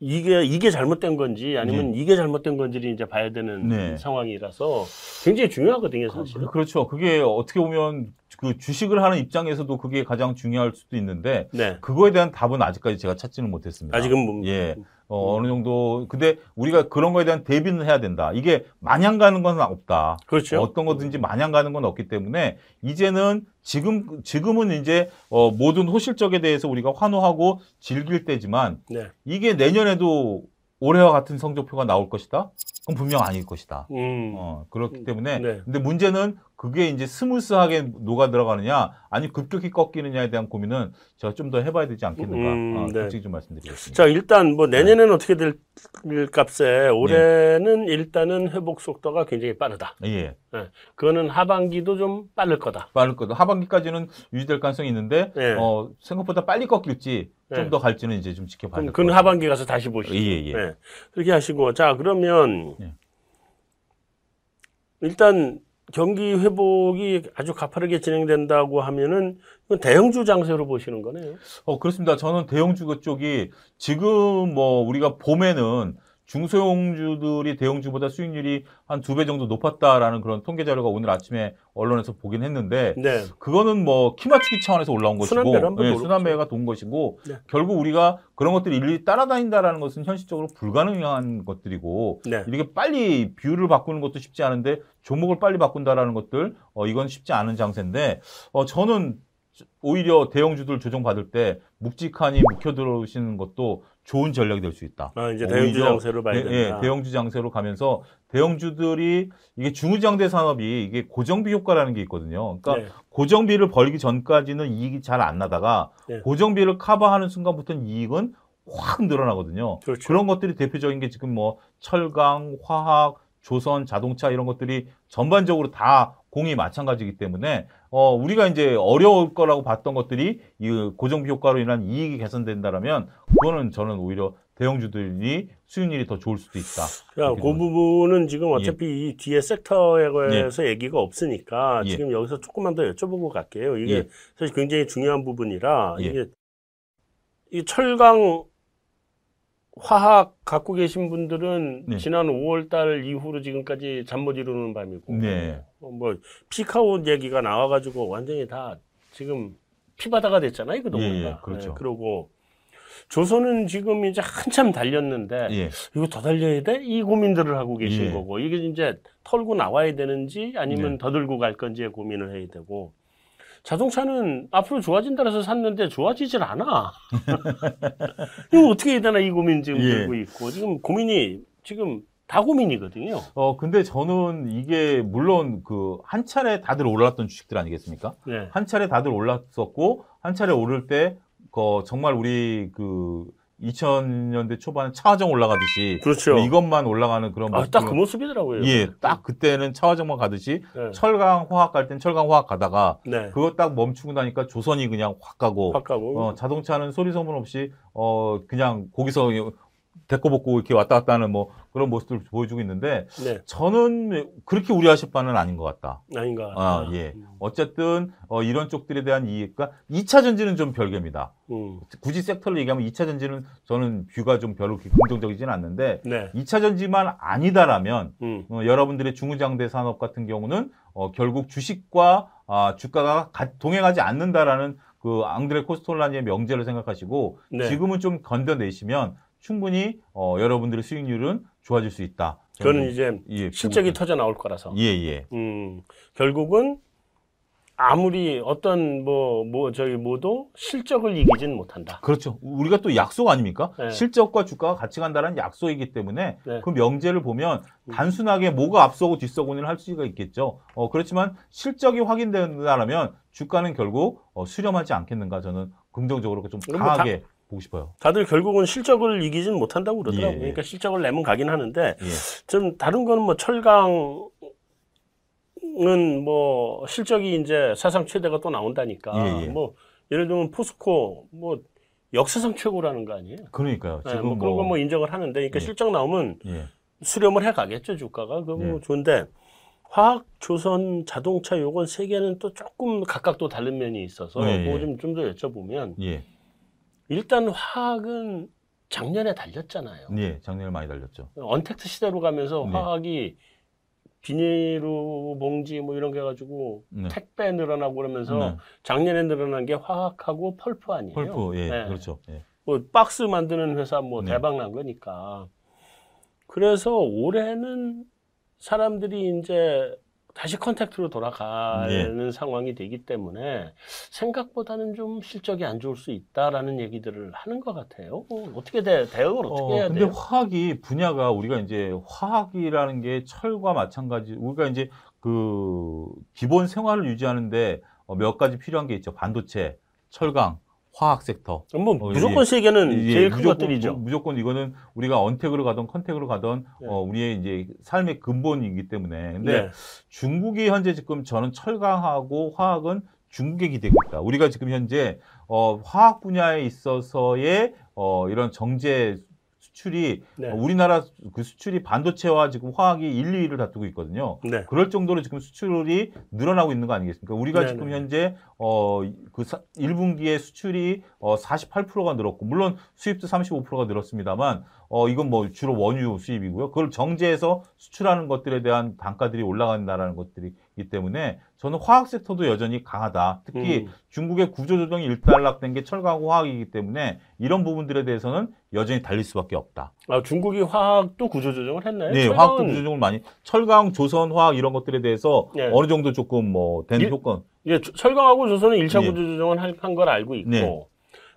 이게 이게 잘못된 건지 아니면 이게 잘못된 건지를 이제 봐야 되는 네. 상황이라서 굉장히 중요하거든요 사실은. 그, 그렇죠. 그게 어떻게 보면 그 주식을 하는 입장에서도 그게 가장 중요할 수도 있는데, 네. 그거에 대한 답은 아직까지 제가 찾지는 못했습니다. 아직은 뭐, 예. 어, 어느 정도 근데 우리가 그런 거에 대한 대비는 해야 된다. 이게 마냥 가는 건 없다. 그렇죠. 어떤 거든지 마냥 가는 건 없기 때문에 이제는 지금 지금은 이제 어, 모든 호실적에 대해서 우리가 환호하고 즐길 때지만 네. 이게 내년에도 올해와 같은 성적표가 나올 것이다. 그럼 분명 아닐 것이다. 음. 어, 그렇기 때문에 네. 근데 문제는 그게 이제 smooth하게 녹아 들어가느냐, 아니 급격히 꺾이느냐에 대한 고민은 제가 좀 더 해봐야 되지 않겠는가. 음, 어, 네. 솔직히 좀 말씀드리겠습니다. 자, 일단 뭐 내년에는 어떻게 될 값에 올해는 일단은 회복 속도가 굉장히 빠르다. 예. 그거는 하반기도 좀 빠를 거다. 빠를 거도 하반기까지는 유지될 가능성이 있는데 예. 어, 생각보다 빨리 꺾일지 좀 예. 더 갈지는 이제 좀 지켜봐야 그럼 될 그건 것 하반기 가서 다시 보시죠. 예, 예. 네. 그렇게 하시고 자 그러면 예. 일단 경기 회복이 아주 가파르게 진행된다고 하면은 대형주 장세로 보시는 거네요. 어, 그렇습니다. 저는 대형주 쪽이 지금 뭐 우리가 봄에는 중소형주들이 대형주보다 수익률이 한 두 배 정도 높았다라는 그런 통계 자료가 오늘 아침에 언론에서 보긴 했는데 네. 그거는 뭐 키 맞추기 차원에서 올라온 것이고 순환매를 한번 예. 순환매가 돈 것이고 네. 결국 우리가 그런 것들이 일일이 따라다닌다라는 것은 현실적으로 불가능한 것들이고 네. 이렇게 빨리 비율을 바꾸는 것도 쉽지 않은데 종목을 빨리 바꾼다라는 것들 어 이건 쉽지 않은 장세인데 어 저는 오히려 대형주들 조정받을 때 묵직하니 묵혀 들어오시는 것도 좋은 전략이 될 수 있다. 아 이제 오히려 대형주 장세로 봐야 예, 된다. 예, 대형주 장세로 가면서 대형주들이 이게 중후장대 산업이 이게 고정비 효과라는 게 있거든요. 그러니까 네. 고정비를 벌기 전까지는 이익이 잘 안 나다가 네. 고정비를 커버하는 순간부터는 이익은 확 늘어나거든요. 그렇죠. 런 것들이 대표적인 게 지금 뭐 철강, 화학, 조선, 자동차 이런 것들이 전반적으로 다 공이 마찬가지이기 때문에 어 우리가 이제 어려울 거라고 봤던 것들이 이 고정비 효과로 인한 이익이 개선된다라면 그거는 저는 오히려 대형주들이 수익률이 더 좋을 수도 있다. 야, 이렇게 그 부분은 지금 어차피 이 뒤에 섹터에 관해서 얘기가 없으니까 예. 지금 여기서 조금만 더 여쭤보고 갈게요. 이게 예. 사실 굉장히 중요한 부분이라 예. 이게 이 철강 화학 갖고 계신 분들은 네. 지난 5월 달 이후로 지금까지 잠 못 이루는 밤이고 네. 어, 뭐 피카웃 얘기가 나와 가지고 완전히 다 지금 피바다가 됐잖아요 그동안. 예, 예, 그렇죠. 그러고 조선은 지금 이제 한참 달렸는데 예. 이거 더 달려야 돼? 이 고민들을 하고 계신 예. 거고 이게 이제 털고 나와야 되는지 아니면 네. 더 들고 갈 건지의 고민을 해야 되고 자동차는 앞으로 좋아진다 해서 샀는데 좋아지질 않아. 이거 어떻게 해야 되나 이 고민 지금 예. 들고 있고 지금 고민이 지금 다 고민이거든요. 어 근데 저는 이게 물론 그 한 차례 다들 올랐던 주식들 아니겠습니까? 네. 한 차례 다들 올랐었고 한 차례 오를 때 그 정말 우리 그 2000년대 초반에 차화정 올라가듯이 그렇죠. 이것만 올라가는 그런 아, 딱그 모습. 모습이더라고요. 예, 딱 그때는 차화정만 가듯이 네. 철강 화학 갈 땐 철강 화학 가다가 네. 그거 딱 멈추고 나니까 조선이 그냥 확 가고 확 가고. 어, 자동차는 소리 소문 없이 어 그냥 거기서 데꼬복고 이렇게 왔다 갔다 하는 뭐 그런 모습들 보여주고 있는데 네. 저는 그렇게 우려하실 바는 아닌 것 같다. 아닌가. 아, 예. 어쨌든 어, 이런 쪽들에 대한 이익과 2차 전지는 좀 별개입니다. 음. 굳이 섹터를 얘기하면 2차 전지는 저는 뷰가 좀 별로 긍정적이지는 않는데 네. 2차 전지만 아니다라면 음. 어, 여러분들의 중후장대 산업 같은 경우는 어, 결국 주식과 아, 주가가 가- 동행하지 않는다라는 그 앙드레 코스톨라니의 명제를 생각하시고 네. 지금은 좀 견뎌내시면 충분히 어, 여러분들의 수익률은 좋아질 수 있다. 그거는 이제 예, 실적이 터져 나올 거라서. 예, 예. 음, 결국은 아무리 어떤 뭐, 뭐, 저희 뭐도 실적을 이기진 못한다. 그렇죠. 우리가 또 약속 아닙니까? 네. 실적과 주가가 같이 간다는 약속이기 때문에 네. 그 명제를 보면 음. 단순하게 뭐가 앞서고 뒤서고는 할 수가 있겠죠. 어, 그렇지만 실적이 확인된다면 주가는 결국 어, 수렴하지 않겠는가 저는 긍정적으로 좀 강하게 보고 싶어요. 다들 결국은 실적을 이기진 못한다고 그러더라고요. 예, 예. 그러니까 실적을 내면 가긴 하는데, 예. 좀 다른 거는 뭐 철강 은 뭐 실적이 이제 사상 최대가 또 나온다니까. 예, 예. 뭐 예를 들면 포스코 뭐 역사상 최고라는 거 아니에요? 그러니까요. 네, 지금 뭐 그런 뭐, 거뭐 인정을 하는데, 그러니까 예. 실적 나오면 예. 수렴을 해 가겠죠 주가가 그거 뭐 예. 좋은데 화학, 조선, 자동차 요건 세 개는 또 조금 각각 또 다른 면이 있어서 예, 그거 예. 좀좀 더 여쭤보면 예. 일단 화학은 작년에 달렸잖아요. 예. 작년에 많이 달렸죠. 언택트 시대로 가면서 네. 화학이 비닐로 봉지 뭐 이런 게 가지고 네. 택배 늘어나고 그러면서 네. 작년에 늘어난 게 화학하고 펄프 아니에요. 펄프. 예. 네. 그렇죠. 예. 뭐 박스 만드는 회사 뭐 네. 대박 난 거니까. 그래서 올해는 사람들이 이제 다시 contact로 돌아가는 네. 상황이 되기 때문에 생각보다는 좀 실적이 안 좋을 수 있다라는 얘기들을 하는 것 같아요. 어, 어떻게 대, 대응을 어떻게 어, 해야 근데 돼요? 화학이 분야가 우리가 이제 화학이라는 게 철과 마찬가지 우리가 이제 그 기본 생활을 유지하는데 어, 몇 가지 필요한 게 있죠. 반도체, 철강, 화학 섹터. 뭐 어, 무조건 세계는 이게 제일 큰 무조건, 것들이죠. 무- 무조건 이거는 우리가 untact로 가던 contact로 가던 네. 어, 우리의 이제 삶의 근본이기 때문에. 근데 네. 중국이 현재 지금 저는 철강하고 화학은 중국에 기대고 있다. 우리가 지금 현재 어, 화학 분야에 있어서의 어, 이런 정제 수출이 네. 어, 우리나라 그 수출이 반도체와 지금 화학이 1, 2위를 다투고 있거든요. 네. 그럴 정도로 지금 수출이 늘어나고 있는 거 아니겠습니까? 우리가 네네. 지금 현재 어그 1분기에 수출이 어 48%가 늘었고 물론 수입도 35%가 늘었습니다만 어 이건 뭐 주로 원유 수입이고요. 그걸 정제해서 수출하는 것들에 대한 단가들이 올라간다라는 것들이 기 때문에 저는 화학 섹터도 여전히 강하다. 특히 음. 중국의 구조 조정이 일단락된 게 철강 화학이기 때문에 이런 부분들에 대해서는 여전히 달릴 수밖에 없다. 아, 중국이 화학도 구조 조정을 했나요? 네, 철강은 화학도 구조 조정을 많이 철강, 조선, 화학 이런 것들에 대해서 네. 어느 정도 조금 뭐된 일- 효과. 예, 조- 철강하고 조선은 1차 네. 구조 조정을 한 걸 알고 있고 네.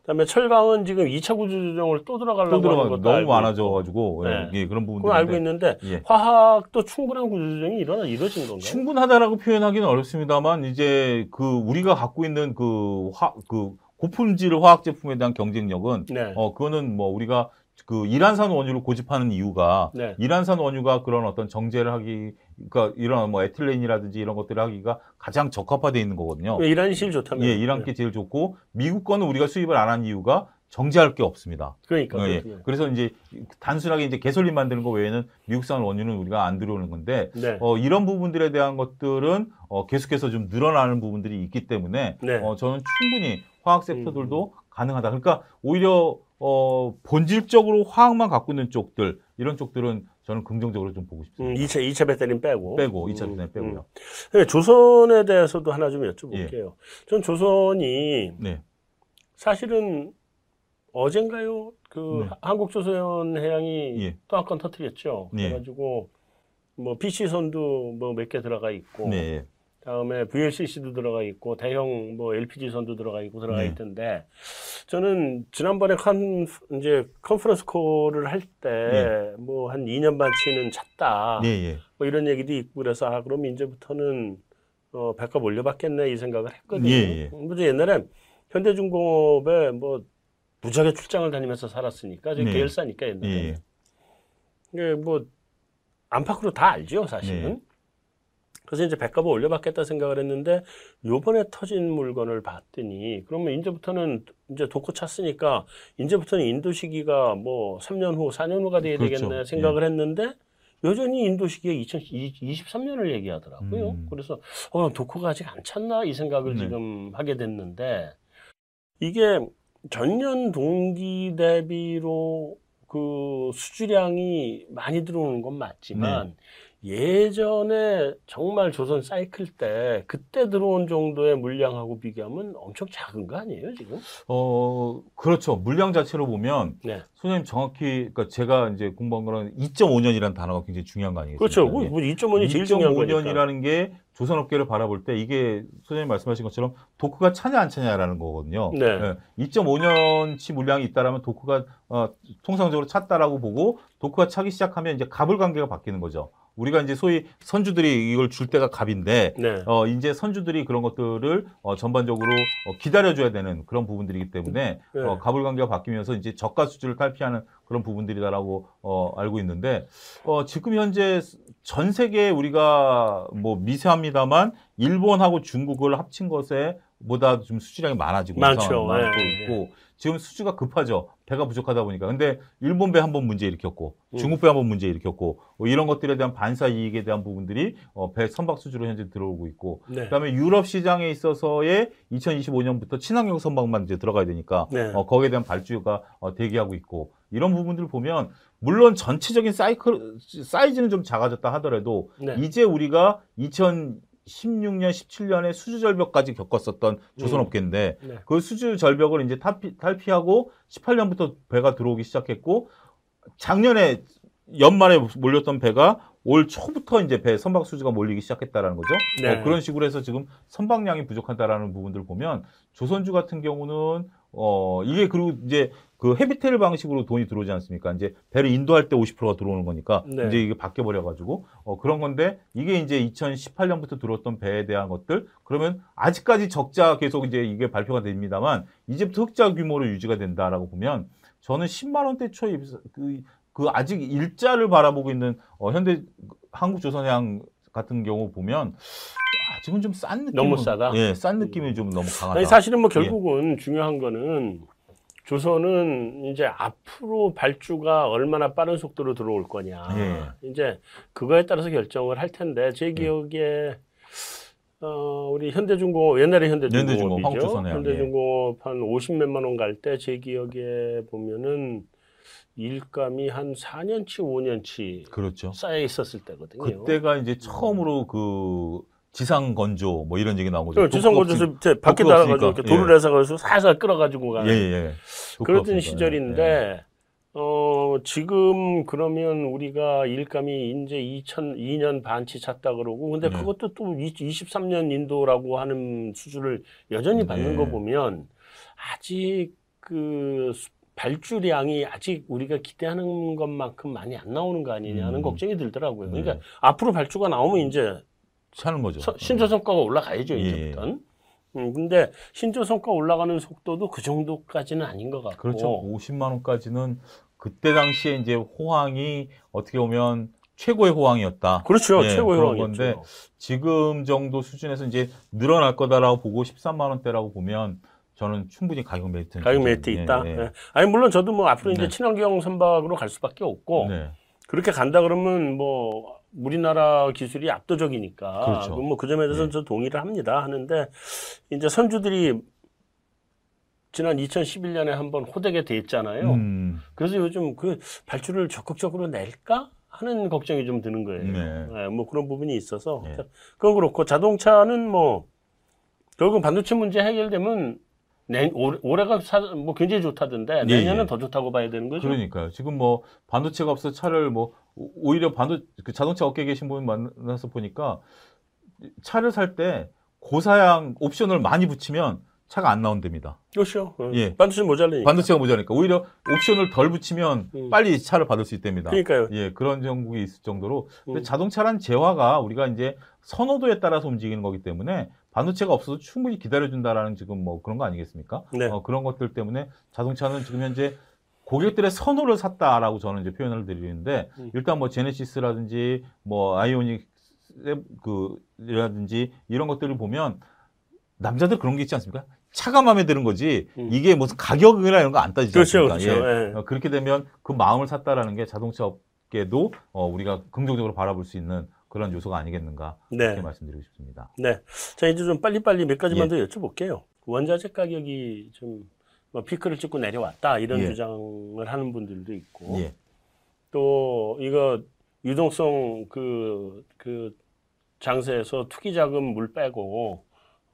그다음에 철강은 지금 2차 구조 조정을 또 들어가려고 또 하는 들어가 것도 너무 알고 많아져가지고 네. 예, 예, 그런 부분들. 그건 알고 있는데 예. 화학도 충분한 구조 조정이 일어나 이루어진 건가요? 충분하다라고 표현하기는 어렵습니다만 이제 그 우리가 갖고 있는 그화그 고품질 화학 제품에 대한 경쟁력은 네. 어 그거는 뭐 우리가 그 이란산 원유를 고집하는 이유가 네. 이란산 원유가 그런 어떤 정제를 하기 그러니까 이런 뭐 에틸렌이라든지 이런 것들을 하기가 가장 적합화되어 있는 거거든요. 왜 이란이 제일 좋다면? 예, 이란 게 제일 좋고 미국 거는 우리가 수입을 안 한 이유가 정제할 게 없습니다. 그러니까 어, 예. 그래서 이제 단순하게 이제 개솔린 만드는 거 외에는 미국산 원유는 우리가 안 들어오는 건데 네. 어, 이런 부분들에 대한 것들은 어, 계속해서 좀 늘어나는 부분들이 있기 때문에 네. 음. 어, 저는 충분히 화학 섹터들도 가능하다. 그러니까 오히려 어, 본질적으로 화학만 갖고 있는 쪽들 이런 쪽들은 저는 긍정적으로 좀 보고 음, 싶습니다. 2차 2차 배터리는 빼고 빼고 2차 음, 분해 빼고요. 네, 조선에 대해서도 하나 좀 여쭤볼게요. 전 조선이 네. 사실은 어젠가요? 그 네. 한국조선 해양이 예. 또한 건 터뜨렸죠. 예. 그래가지고 뭐 PC 선도 뭐 몇 개 들어가 있고, 네. 다음에 VLCC도 들어가 있고, 대형 뭐 LPG 선도 들어가 있고 들어가 네. 있던데 저는 지난번에 컨 이제 컨퍼런스 콜을 할 때 뭐한 2년 반치는 찼다. 예, 예. 뭐 이런 얘기도 있고 그래서 아 그럼 이제부터는 어 백값 올려받겠네 이 생각을 했거든요. 예, 예. 뭐 옛날에 현대중공업에 뭐 무지하게 출장을 다니면서 살았으니까 저 네. 계열사니까 옛날에 예. 이게 뭐 안팎으로 다 알죠 사실은. 네. 그래서 이제 백값을 올려받겠다 생각을 했는데 요번에 터진 물건을 봤더니 그러면 이제부터는 이제 도코 찼으니까 이제부터는 인도 시기가 뭐 3년 후, 4년 후가 돼야 그렇죠. 되겠네 생각을 했는데 여전히 인도 시기가 2023년을 얘기하더라고요. 음. 그래서 어, 도코가 아직 안 찼나 이 생각을 네. 지금 하게 됐는데 이게 전년 동기 대비로 그 수주량이 많이 들어오는 건 맞지만 네. 예전에 정말 조선 사이클 때 그때 들어온 정도의 물량하고 비교하면 엄청 작은 거 아니에요 지금? 어, 그렇죠. 물량 자체로 보면 네. 소장님 정확히 그러니까 제가 이제 공부한 거는 2.5년이라는 단어가 굉장히 중요한 거 아니겠습니까? 그렇죠. 뭐 2.5이 제일 중요한 거니까. 2.5년이라는 게 조선 업계를 바라볼 때 이게 소장님 말씀하신 것처럼 도크가 차냐 안 차냐라는 거거든요. 네. 2.5년치 물량이 있다라면 도크가 어, 통상적으로 찼다라고 보고 도크가 차기 시작하면 이제 갑을 관계가 바뀌는 거죠. 우리가 이제 소위 선주들이 이걸 줄 때가 갑인데 네. 어, 이제 선주들이 그런 것들을 어, 전반적으로 어, 기다려줘야 되는 그런 부분들이기 때문에 네. 어, 가불 관계가 바뀌면서 이제 저가 수주를 탈피하는 그런 부분들이다라고 어, 알고 있는데 어, 지금 현재 전 세계에 우리가 뭐 미세합니다만 일본하고 중국을 합친 것에 보다 좀 수주량이 많아지고 많죠. 네, 있고 지금 수주가 급하죠. 배가 부족하다 보니까. 근데 일본 배 한 번 문제 일으켰고 음. 중국 배 한 번 문제 일으켰고 뭐 이런 것들에 대한 반사 이익에 대한 부분들이 어, 배 선박 수주로 현재 들어오고 있고 네. 그다음에 유럽 시장에 있어서의 2025년부터 친환경 선박만 이제 들어가야 되니까 네. 어, 거기에 대한 발주가 어, 대기하고 있고 이런 부분들을 보면 물론 전체적인 사이클 사이즈는 좀 작아졌다 하더라도 네. 이제 우리가 2016년 17년에 수주 절벽까지 겪었었던 조선업계인데 네. 그 수주 절벽을 이제 탈피, 탈피하고 18년부터 배가 들어오기 시작했고 작년에 연말에 몰렸던 배가 올 초부터 이제 배 선박 수주가 몰리기 시작했다라는 거죠. 네. 어, 그런 식으로 해서 지금 선박량이 부족하다라는 부분들을 보면 조선주 같은 경우는 어 이게 그리고 이제 그 헤비테일 방식으로 돈이 들어오지 않습니까? 이제 배를 인도할 때 50%가 들어오는 거니까 네. 이제 이게 바뀌어 버려 가지고 어 그런 건데 이게 이제 2018년부터 들어왔던 배에 대한 것들 그러면 아직까지 적자 계속 이제 이게 발표가 됩니다만 이제부터 흑자 규모로 유지가 된다라고 보면 저는 10만 원대 초에 그, 그 아직 일자를 바라보고 있는 어, 현대 한국조선해양 같은 경우 보면 아직은 좀싼 느낌 너무 싸다? 예, 싼 느낌이 좀 너무 강하다. 아니 사실은 예. 뭐 결국은 중요한 거는 조선은 이제 앞으로 발주가 얼마나 빠른 속도로 들어올 거냐. 예. 이제 그거에 따라서 결정을 할 텐데 제 기억에 어 우리 현대중공업 옛날에 현대중공업, 현대중공업이죠. 현대중공업 한 50몇만 원 갈 때 제 기억에 보면은 일감이 한 4년치 5년치 그렇죠. 쌓여 있었을 때거든요. 그때가 이제 처음으로 그 지상 건조 뭐 이런 얘기 거죠. 그 주성고에서 밖에 독도가 나가가지고. 이렇게 돌을 해서 가서 살살 끌어가지고 가는 예, 예. 그러던. 시절인데 예. 어 지금 그러면 우리가 일감이 이제 2002년 반치 찼다 그러고 근데 네. 그것도 또 23년 인도라고 하는 수준을 여전히 받는 네. 거 보면 아직 그 수- 발주량이 아직 우리가 기대하는 것만큼 많이 안 나오는 거 아니냐는 음. 걱정이 들더라고요. 네. 그러니까 앞으로 발주가 나오면 이제 차는 거죠. 서- 신조 성과가 올라가야죠 예. 이제부터는. 음, 근데 신조 성과 올라가는 속도도 그 정도까지는 아닌 것 같고. 그렇죠. 50만 원까지는 그때 당시에 이제 호황이 어떻게 보면 최고의 호황이었다. 그렇죠. 예, 최고의 그런. 건데 지금 정도 수준에서 이제 늘어날 거다라고 보고 13만 원대라고 보면 저는 충분히 가격 메리트는 가격 메리트 예, 있다. 예. 예. 아니 물론 저도 뭐 앞으로 이제 네. 친환경 선박으로 갈 수밖에 없고 네. 그렇게 간다 그러면 뭐 우리나라 기술이 압도적이니까 그렇죠. 뭐그 점에 대해서는 네. 저 동의를 합니다. 하는데 이제 선주들이 지난 2011년에 한번 호되게 뎄잖아요. 음, 그래서 요즘 그 발주를 적극적으로 낼까 하는 걱정이 좀 드는 거예요. 네. 예, 뭐 그런 부분이 있어서 네. 그건 그렇고 자동차는 뭐 결국 반도체 문제 해결되면 내, 올해, 올해가 사, 뭐 굉장히 좋다던데 예, 내년은 예. 더 좋다고 봐야 되는 거죠. 그러니까요. 지금 뭐 반도체가 없어 차를 뭐 오- 오히려 반도 그 자동차 업계에 계신 분 만나서 보니까 차를 살 때 고사양 옵션을 많이 붙이면 차가 안 나온답니다. 그렇죠. 어. 예. 반도체 모자르니까. 반도체가 모자니까 오히려 옵션을 덜 붙이면 음. 빨리 차를 받을 수 있답니다. 그러니까요. 예, 그런 정국이 있을 정도로. 근데 음. 자동차란 재화가 우리가 이제 선호도에 따라서 움직이는 거기 때문에 반도체가 없어도 충분히 기다려준다라는 지금 뭐 그런 거 아니겠습니까? 네. 어, 그런 것들 때문에 자동차는 지금 현재 고객들의 선호를 샀다라고 저는 이제 표현을 드리는데 음. 일단 뭐 제네시스라든지 뭐 아이오닉 그라든지 이런 것들을 보면 남자들 그런 게 있지 않습니까? 차가 마음에 드는 거지 음. 이게 무슨 가격이나 이런 거 안 따지지 그렇죠, 않습니까? 그렇죠. 예. 예. 어, 그렇게 되면 그 마음을 샀다라는 게 자동차 업계도 어, 우리가 긍정적으로 바라볼 수 있는 그런 요소가 아니겠는가 네. 이렇게 말씀드리고 싶습니다. 네. 자, 이제 좀 빨리빨리 몇 가지만 예. 더 여쭤볼게요. 원자재 가격이 좀 뭐 피크를 찍고 내려왔다 이런 예. 주장을 하는 분들도 있고 예. 또 이거 유동성 그, 그 장세에서 투기 자금 물 빼고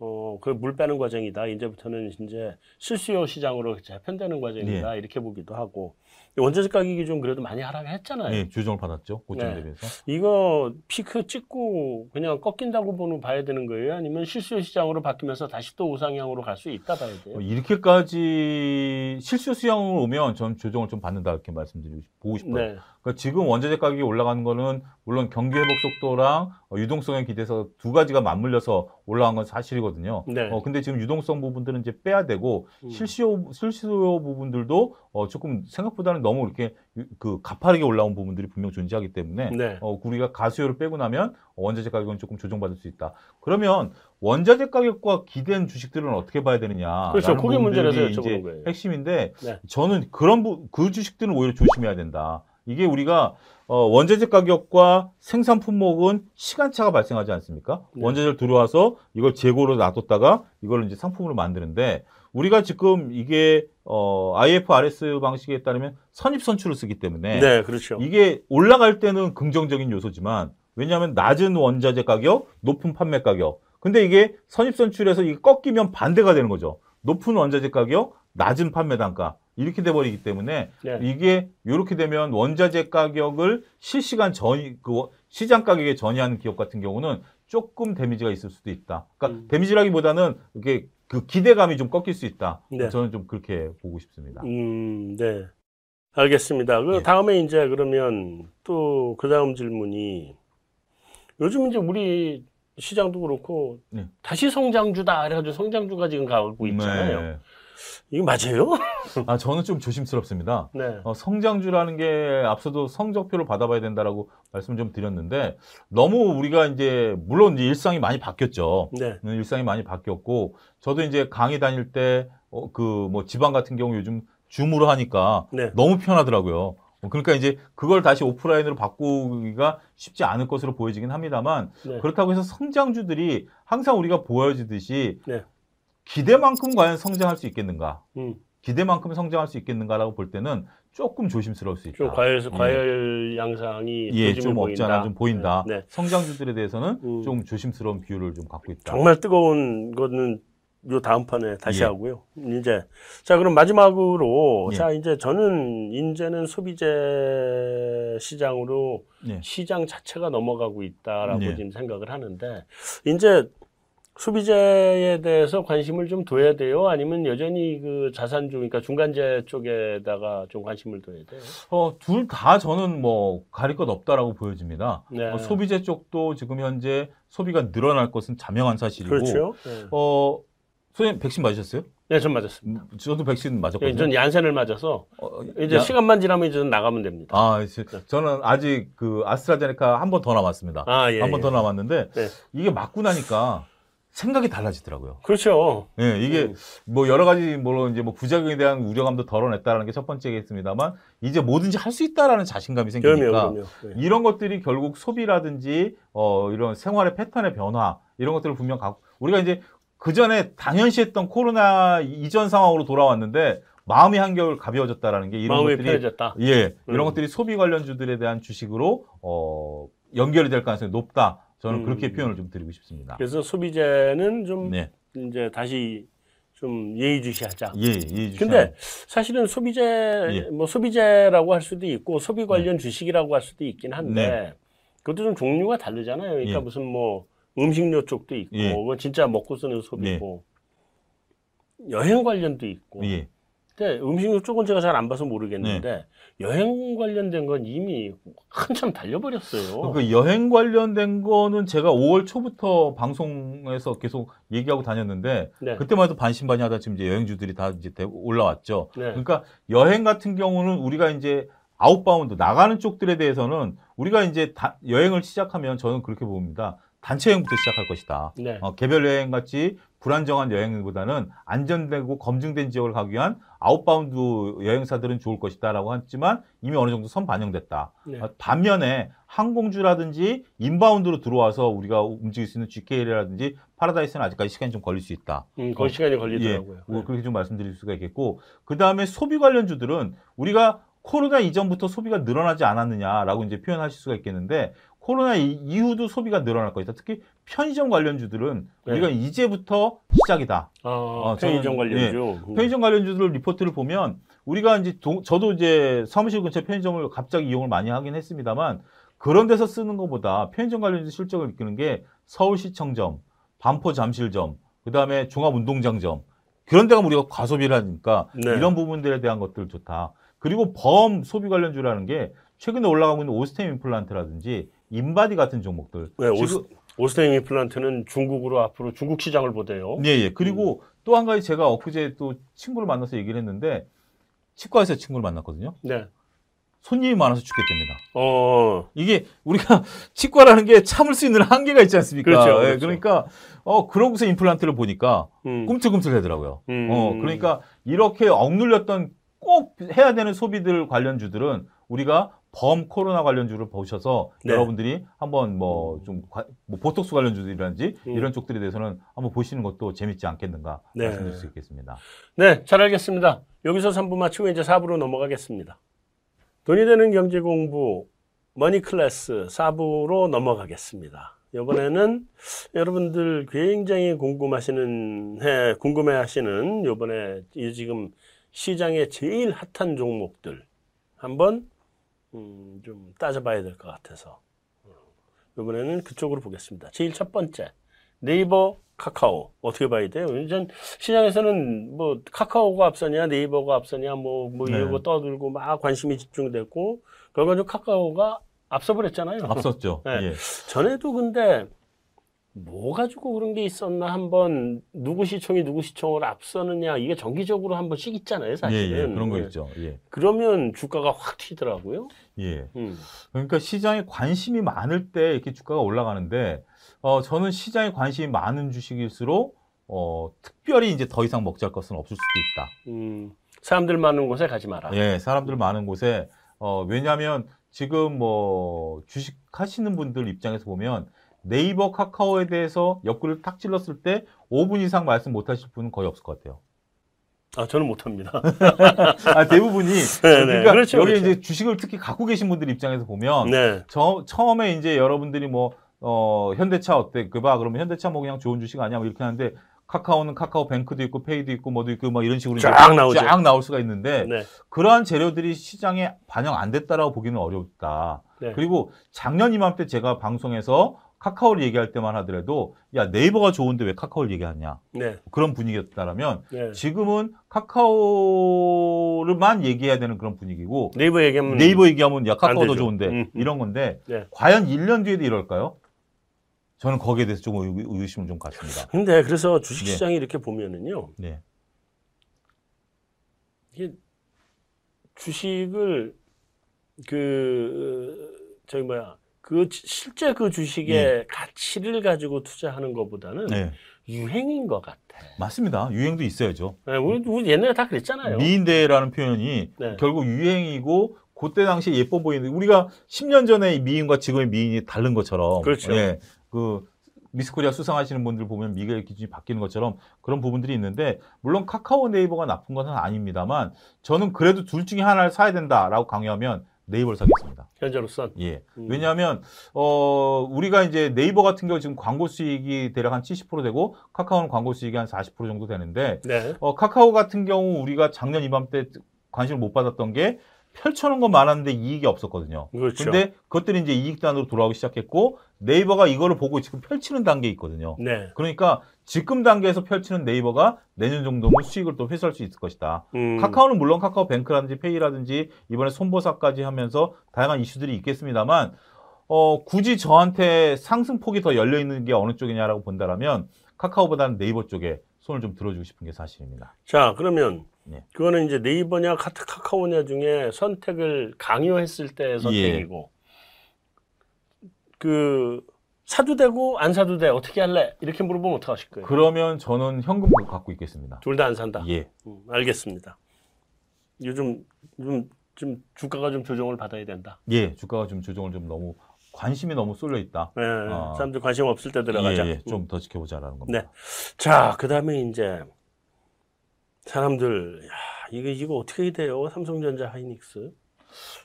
어, 그 물 빼는 과정이다. 이제부터는 이제 실수요 시장으로 재편되는 과정이다. 이렇게 보기도 하고. 원자재 가격이 좀 그래도 많이 하락했잖아요. 예, 조정을 받았죠. 고점 네. 대비해서. 이거 피크 찍고 그냥 꺾인다고 보는 봐야 되는 거예요? 아니면 실수요 시장으로 바뀌면서 다시 또 우상향으로 갈 수 있다 봐야 돼요? 어, 이렇게까지 실수 수양으로 오면 전 조정을 좀 받는다 이렇게 말씀드리고 싶- 보고 싶어요. 네. 그러니까 지금 원자재 가격이 올라가는 거는 물론 경기 회복 속도랑 어, 유동성에 기대서 두 가지가 맞물려서 올라간 건 사실이거든요. 네. 어, 근데 지금 유동성 부분들은 이제 빼야 되고 음. 실수요 실수요 부분들도 어, 조금 생각보다는 너무 이렇게 유- 그 가파르게 올라온 부분들이 분명 존재하기 때문에 네. 어, 우리가 가수요를 빼고 나면 원자재 가격은 조금 조정받을 수 있다. 그러면 원자재 가격과 기댄 주식들은 어떻게 봐야 되느냐? 그렇죠. 그게 문제라서 이제 거예요. 핵심인데 네. 저는 그런 부, 그 주식들은 오히려 조심해야 된다. 이게 우리가 어, 원자재 가격과 생산 품목은 시간차가 발생하지 않습니까? 네. 원자재를 들어와서 이걸 재고로 놔뒀다가 이걸 이제 상품으로 만드는데 우리가 지금 이게 어, IFRS 방식에 따르면 선입 선출을 쓰기 때문에 네, 그렇죠. 이게 올라갈 때는 긍정적인 요소지만 왜냐하면 낮은 원자재 가격, 높은 판매 가격. 근데 이게 선입 선출에서 이게 꺾이면 반대가 되는 거죠. 높은 원자재 가격, 낮은 판매 단가. 이렇게 돼 버리기 때문에 네. 이게 이렇게 되면 원자재 가격을 실시간 전이 그 시장 가격에 전이하는 기업 같은 경우는 조금 데미지가 있을 수도 있다. 그러니까 음. 데미지라기보다는 이게 그 기대감이 좀 꺾일 수 있다. 네. 저는 좀 그렇게 보고 싶습니다. 음, 네. 알겠습니다. 그 예. 다음에 이제 그러면 또 그 다음 질문이 요즘 이제 우리 시장도 그렇고 네. 다시 성장주다 그래가지고 성장주가 지금 가고 있잖아요. 네. 이거 맞아요? 아 저는 좀 조심스럽습니다. 네. 어, 성장주라는 게 앞서도 성적표를 받아봐야 된다라고 말씀 좀 드렸는데 너무 우리가 이제 물론 이제 일상이 많이 바뀌었죠. 네. 음, 일상이 많이 바뀌었고 저도 이제 강의 다닐 때 그뭐 지방 같은 경우 요즘 줌으로 하니까 네. 너무 편하더라고요. 어, 그러니까 이제 그걸 다시 오프라인으로 바꾸기가 쉽지 않을 것으로 보여지긴 합니다만 네. 그렇다고 해서 성장주들이 항상 우리가 보여지듯이 네. 기대만큼 과연 성장할 수 있겠는가? 음, 기대만큼 성장할 수 있겠는가라고 볼 때는 조금 조심스러울 수 있다. 좀 과열, 예. 과열 양상이 예, 좀 없지 않아 보인다. 좀 보인다. 네. 네. 성장주들에 대해서는 음. 좀 조심스러운 비율을 좀 갖고 있다. 정말 뜨거운 거는 요 다음 판에 다시 예. 하고요. 이제 자 그럼 마지막으로 예. 자 이제 저는 이제는 소비재 시장으로 예. 시장 자체가 넘어가고 있다라고 예. 지금 생각을 하는데 이제 소비재에 대해서 관심을 좀 둬야 돼요. 아니면 여전히 그 자산주 그러니까 중간재 쪽에다가 좀 관심을 둬야 돼요. 어, 둘 다 저는 뭐 가릴 것 없다라고 보여집니다. 네. 어, 소비재 쪽도 지금 현재 소비가 늘어날 것은 자명한 사실이고. 그렇죠. 네. 어, 선생님 백신 맞으셨어요? 네, 전 맞았습니다. 음, 저도 백신 맞았거든요. 전 얀센을 맞아서 어, 이제 야- 시간만 지나면 이제 나가면 됩니다. 아, 제- 저는 아직 그 아스트라제네카 한 번 더 남았습니다. 아, 예. 한번 예. 더 남았는데 네. 이게 맞고 나니까 생각이 달라지더라고요. 그렇죠. 예, 이게 음. 뭐 여러 가지 물론 이제 뭐 부작용에 대한 우려감도 덜어냈다라는 게 첫 번째겠습니다만 이제 뭐든지 할 수 있다라는 자신감이 그럼요, 생기니까 그럼요. 네. 이런 것들이 결국 소비라든지 어 이런 생활의 패턴의 변화 이런 것들을 분명 갖고 우리가 이제 그 전에 당연시했던 코로나 이전 상황으로 돌아왔는데 마음이 한결 가벼워졌다라는 게 이런 마음이 것들이 편해졌다. 예 이런 음. 것들이 소비 관련주들에 대한 주식으로 어 연결이 될 가능성이 높다. 저는 음. 그렇게 표현을 좀 드리고 싶습니다. 그래서 소비재는 좀 네, 이제 다시 좀 예의주시하자. 예, 예. 근데 사실은 소비재 예. 뭐 소비재라고 할 수도 있고 소비 관련 주식이라고 할 수도 있긴 한데 네. 그것도 좀 종류가 다르잖아요. 그러니까 예. 무슨 뭐 음식료 쪽도 있고 예. 그건 진짜 먹고 쓰는 소비고 여행 관련도 있고. 예. 근데 음식료 쪽은 제가 잘 안 봐서 모르겠는데 네. 여행 관련된 건 이미 한참 달려버렸어요. 그 여행 관련된 거는 제가 5월 초부터 방송에서 계속 얘기하고 다녔는데 네. 그때만 해도 반신반의하다 지금 이제 여행주들이 다 이제 대- 올라왔죠. 네. 그러니까 여행 같은 경우는 우리가 이제 outbound 나가는 쪽들에 대해서는 우리가 이제 다- 여행을 시작하면 저는 그렇게 봅니다. 단체 여행부터 시작할 것이다. 네. 어, 개별 여행 같이 불안정한 여행보다는 안전되고 검증된 지역을 가기 위한 outbound 여행사들은 좋을 것이다라고 했지만 이미 어느 정도 선 반영됐다. 네. 어, 반면에 항공주라든지 inbound로 들어와서 우리가 움직일 수 있는 GKL이라든지 파라다이스는 아직까지 시간이 좀 걸릴 수 있다. 음, 거기 시간이 예, 걸리더라고요. 뭐 그렇게 좀 말씀드릴 수가 있겠고 그 다음에 소비 관련주들은 우리가 코로나 이전부터 소비가 늘어나지 않았느냐라고 이제 표현하실 수가 있겠는데 코로나 이- 이후도 소비가 늘어날 것이다. 특히 편의점 관련주들은 네. 우리가 이제부터 시작이다. 아, 어, 편의점 저는- 관련주. 음. 편의점 관련주들 리포트를 보면 우리가 이제 도- 저도 이제 사무실 근처 편의점을 갑자기 이용을 많이 하긴 했습니다만 그런 데서 쓰는 것보다 편의점 관련주 실적을 이끄는 게 서울시청점, 반포 잠실점, 그 다음에 종합운동장점 그런 데가 우리가 과소비를 하니까 네. 이런 부분들에 대한 것들 좋다. 그리고 범 소비 관련주라는 게 최근에 올라가고 있는 오스템 임플란트라든지 인바디 같은 종목들. 네, 오스, 오스템 임플란트는 중국으로 앞으로 중국 시장을 보대요. 예, 예. 그리고 또한 가지 제가 엊그제 또 친구를 만나서 얘기를 했는데 치과에서 친구를 만났거든요. 네. 손님이 많아서 죽겠답니다. 어, 이게 우리가 치과라는 게 참을 수 있는 한계가 있지 않습니까? 그렇죠, 예, 그렇죠. 그러니까 어 그러고서 임플란트를 보니까 음. 꿈틀꿈틀하더라고요. 음. 어 그러니까 이렇게 억눌렸던 꼭 해야 되는 소비들 관련주들은 우리가 범 코로나 관련주를 보셔서 네. 여러분들이 한번 뭐좀 뭐 보톡스 관련주들이라든지 음. 이런 쪽들에 대해서는 한번 보시는 것도 재밌지 않겠는가 네. 말씀드릴 수 있겠습니다. 네, 잘 알겠습니다. 여기서 3부 마치고 이제 4부로 넘어가겠습니다. 돈이 되는 경제 공부 머니 클래스 4부로 넘어가겠습니다. 이번에는 여러분들 굉장히 궁금하시는 해 궁금해 하시는 이번에 이 지금 시장에 제일 핫한 종목들 한번 음, 좀 따져봐야 될 것 같아서 이번에는 그쪽으로 보겠습니다. 제일 첫 번째 네이버 카카오 어떻게 봐야 돼요? 전 시장에서는 뭐 카카오가 앞서냐 네이버가 앞서냐 뭐뭐 네. 이러고 떠들고 막 관심이 집중됐고 결과적으로 카카오가 앞서 버렸잖아요. 앞섰죠. 네. 예. 전에도 근데 뭐 가지고 그런 게 있었나 한번 누구 시청이 누구 시청을 앞서느냐 이게 정기적으로 한 번씩 있잖아요 예, 사실은 예, 그런 거 네. 있죠. 예. 그러면 주가가 확 튀더라고요 예. 음. 그러니까 시장에 관심이 많을 때 이렇게 주가가 올라가는데, 어, 저는 시장에 관심이 많은 주식일수록, 어, 특별히 이제 더 이상 먹잘 것은 없을 수도 있다. 음. 사람들 많은 곳에 가지 마라 예, 사람들 많은 곳에, 어, 왜냐하면 지금 뭐 주식 하시는 분들 입장에서 보면 네이버 카카오에 대해서 옆구리를 탁 찔렀을 때 5분 이상 말씀 못 하실 분은 거의 없을 것 같아요. 아 저는 못합니다 아, 대부분이. 네, 그러니까 그렇죠, 여기 그렇죠. 이제 주식을 특히 갖고 계신 분들 입장에서 보면 네 저, 처음에 이제 여러분들이 뭐, 어, 현대차 어때? 그 봐. 그러면 현대차 뭐 그냥 좋은 주식 아니야? 뭐 이렇게 하는데 카카오는 카카오 뱅크도 있고 페이도 있고 뭐도 있고 막 이런 식으로 쫙 나오죠 쫙 나올 수가 있는데 네. 그러한 재료들이 시장에 반영 안 됐다라고 보기는 어렵다. 네. 그리고 작년 이맘때 제가 방송에서 카카오를 얘기할 때만 하더라도 야 네이버가 좋은데 왜 카카오를 얘기하냐 네. 그런 분위기였다라면 네. 지금은 카카오를만 얘기해야 되는 그런 분위기고 네이버 얘기하면 네이버 얘기하면 야 카카오 더. 좋은데 음, 음. 이런 건데 네. 과연 1년 뒤에도 이럴까요? 저는 거기에 대해서 좀 의- 의심을 좀 갖습니다. 근데 그래서 주식 네. 시장이 이렇게 보면은요 네. 이게 주식을 그 저기 뭐야 그 지- 실제 그 주식의 가치를 가지고 투자하는 것보다는 네. 유행인 것 같아. 맞습니다. 유행도 있어야죠. 네, 우리, 우리 옛날에 다 그랬잖아요. 미인대라는 표현이 네. 결국 유행이고 그때 당시에 예뻐 보이는 우리가 10년 전에 미인과 지금의 미인이 다른 것처럼 그렇죠. 예, 그 미스코리아 수상하시는 분들 보면 미의 기준이 바뀌는 것처럼 그런 부분들이 있는데 물론 카카오 네이버가 나쁜 것은 아닙니다만 저는 그래도 둘 중에 하나를 사야 된다라고 강요하면 네이버를 사겠습니다. 현재로선. 예. 음. 왜냐하면 어 우리가 이제 네이버 같은 경우 지금 광고 수익이 대략 한 70% 되고 카카오는 광고 수익이 한 40% 정도 되는데 네. 어, 카카오 같은 경우 우리가 작년 이맘때 관심을 못 받았던 게 펼쳐놓은 건 많았는데 이익이 없었거든요. 그렇죠. 근데 그것들이 이제 이익단으로 돌아오기 시작했고 네이버가 이거를 보고 지금 펼치는 단계에 있거든요. 네. 그러니까 지금 단계에서 펼치는 네이버가 내년 정도면 수익을 또 회수할 수 있을 것이다. 음, 카카오는 물론 카카오 뱅크라든지 페이라든지 이번에 손보사까지 하면서 다양한 이슈들이 있겠습니다만 어, 굳이 저한테 상승폭이 더 열려 있는 게 어느 쪽이냐라고 본다라면 카카오보다는 네이버 쪽에 손을 좀 들어주고 싶은 게 사실입니다. 자 그러면 네. 그거는 이제 네이버냐 카카오냐 중에 선택을 강요했을 때의 예. 선택이고 그 사도 되고 안 사도 돼 어떻게 할래 이렇게 물어보면 어떡하실 거예요? 그러면 저는 현금 갖고 있겠습니다. 둘 다 안 산다. 예. 음, 알겠습니다. 요즘 좀, 좀 주가가 좀 조정을 받아야 된다. 예, 주가가 좀 조정을 좀 너무 관심이 너무 쏠려 있다. 예, 아. 사람들 관심 없을 때 들어가자. 예, 예, 음. 좀더 지켜보자라는 겁니다. 네. 자, 그 다음에 이제 사람들, 야, 이거, 이거 어떻게 돼요? 삼성전자 하이닉스.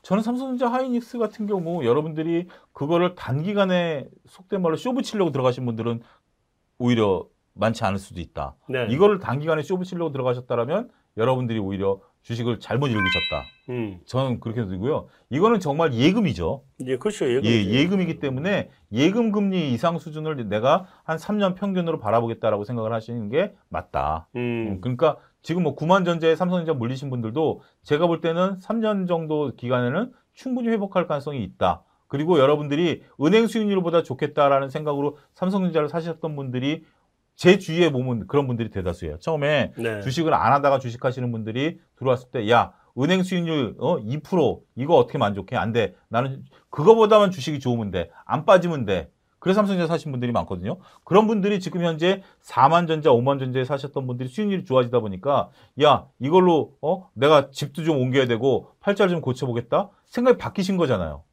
저는 삼성전자 하이닉스 같은 경우 여러분들이 그거를 단기간에 속된 말로 쇼 붙이려고 들어가신 분들은 오히려 많지 않을 수도 있다. 네. 이거를 단기간에 쇼 붙이려고 들어가셨다라면 여러분들이 오히려 주식을 잘못 읽으셨다. 음. 저는 그렇게 들고요. 이거는 정말 예금이죠. 예, 그렇죠. 예금. 예, 예금이기 때문에 예금 금리 이상 수준을 내가 한 3년 평균으로 바라보겠다라고 생각을 하시는 게 맞다. 음, 음. 그러니까 지금 뭐 9만 전자에 삼성전자 물리신 분들도 제가 볼 때는 3년 정도 기간에는 충분히 회복할 가능성이 있다. 그리고 여러분들이 은행 수익률보다 좋겠다라는 생각으로 삼성전자를 사셨던 분들이 제 주위에 보면 그런 분들이 대다수예요. 처음에 네. 주식을 안 하다가 주식하시는 분들이 들어왔을 때, 야, 은행 수익률 어, 2% 이거 어떻게 만족해? 안 돼. 나는 그거보다만 주식이 좋으면 돼. 안 빠지면 돼. 그래서 삼성전자 사신 분들이 많거든요. 그런 분들이 지금 현재 4만 전자, 5만 전자에 사셨던 분들이 수익률이 좋아지다 보니까 야, 이걸로 어, 내가 집도 좀 옮겨야 되고 팔자를 좀 고쳐 보겠다. 생각이 바뀌신 거잖아요.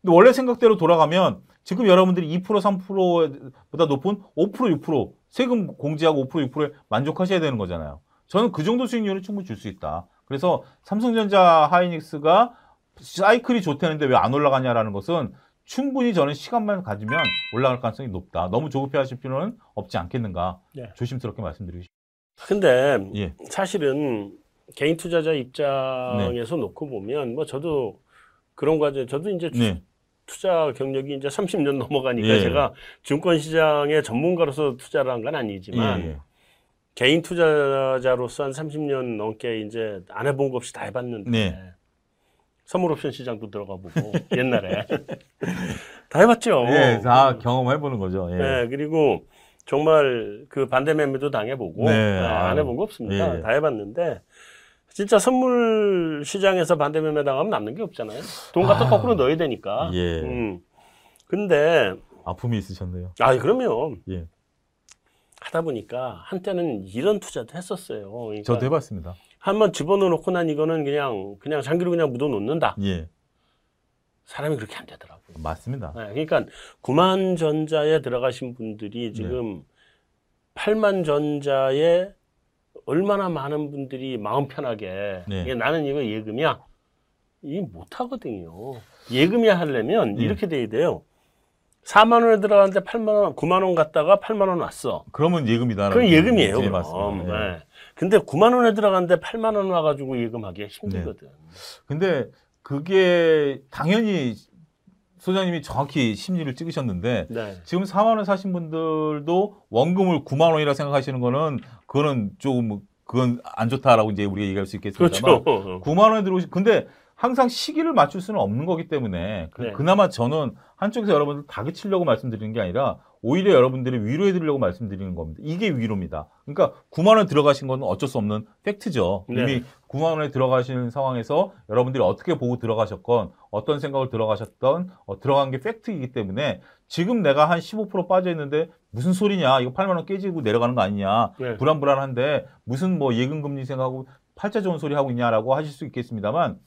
근데 원래 생각대로 돌아가면 지금 여러분들이 2% 3%보다 높은 5% 6% 세금 공제하고 5% 6%에 만족하셔야 되는 거잖아요. 저는 그 정도 수익률은 충분히 줄 수 있다. 그래서 삼성전자 하이닉스가 사이클이 좋다는데 왜 안 올라가냐라는 것은 충분히 저는 시간만 가지면 올라갈 가능성이 높다. 너무 조급해 하실 필요는 없지 않겠는가. 네. 조심스럽게 말씀드리고 싶습니다. 근데 예. 사실은 개인 투자자 입장에서 놓고 보면 뭐 저도 그런 과정, 저도 이제 주- 네. 투자 경력이 이제 30년 넘어가니까 예. 제가 증권 시장의 전문가로서 투자를 한 건 아니지만 예, 예. 개인 투자자로서 한 30년 넘게 이제 안 해본 거 없이 다 해봤는데 네. 선물 옵션 시장도 들어가 보고 옛날에 다 해봤죠. 예, 다 경험해 보는 거죠. 예. 네, 그리고 정말 그 반대 매매도 당해보고 네, 네, 안. 해본 거 없습니다. 예. 다 해봤는데 진짜 선물 시장에서 반대 매매 당하면 남는 게 없잖아요. 돈 갖다 아. 거꾸로 넣어야 되니까. 예. 음. 근데 아픔이 있으셨네요. 아 그러면 예. 하다 보니까 한때는 이런 투자도 했었어요. 그러니까 저도 해봤습니다. 한번 집어넣어 놓고 난 이거는 그냥 그냥 장기로 그냥 묻어 놓는다. 예. 사람이 그렇게 안 되더라고요. 맞습니다. 네, 그러니까 9만 전자에 들어가신 분들이 지금 8만 전자에 얼마나 많은 분들이 마음 편하게 네. 나는 이거 예금이야. 이 못하거든요. 예금이야 하려면 예. 이렇게 돼야 돼요. 4만 원에 들어갔는데 8만 원, 9만 원 갔다가 8만 원 왔어. 그러면 예금이다. 그건 예금이에요. 예, 그럼. 맞습니다. 예. 네. 근데 9만 원에 들어갔는데 8만 원 와가지고 예금하기가 힘들거든. 근데 그게 당연히 소장님이 정확히 심리를 찍으셨는데 네. 지금 4만 원 사신 분들도 원금을 9만 원이라 생각하시는 거는 그거는 조금 그건 안 좋다라고 이제 우리가 얘기할 수 있겠습니다만 그렇죠. 9만 원에 들어오시 근데 항상 시기를 맞출 수는 없는 거기 때문에 그, 네. 그나마 저는 한쪽에서 여러분들 다그치려고 말씀드리는 게 아니라 오히려 여러분들이 위로해 드리려고 말씀드리는 겁니다. 이게 위로입니다. 그러니까 9만 원 들어가신 거는 어쩔 수 없는 팩트죠. 네. 이미 9만 원에 들어가시는 상황에서 여러분들이 어떻게 보고 들어가셨건 어떤 생각을 들어가셨던 어, 들어간 게 팩트이기 때문에 지금 내가 한 15% 빠져 있는데 무슨 소리냐 이거 8만 원 깨지고 내려가는 거 아니냐 네. 불안불안한데 무슨 뭐 예금 금리 생각하고 팔자 좋은 소리 하고 있냐라고 하실 수 있겠습니다만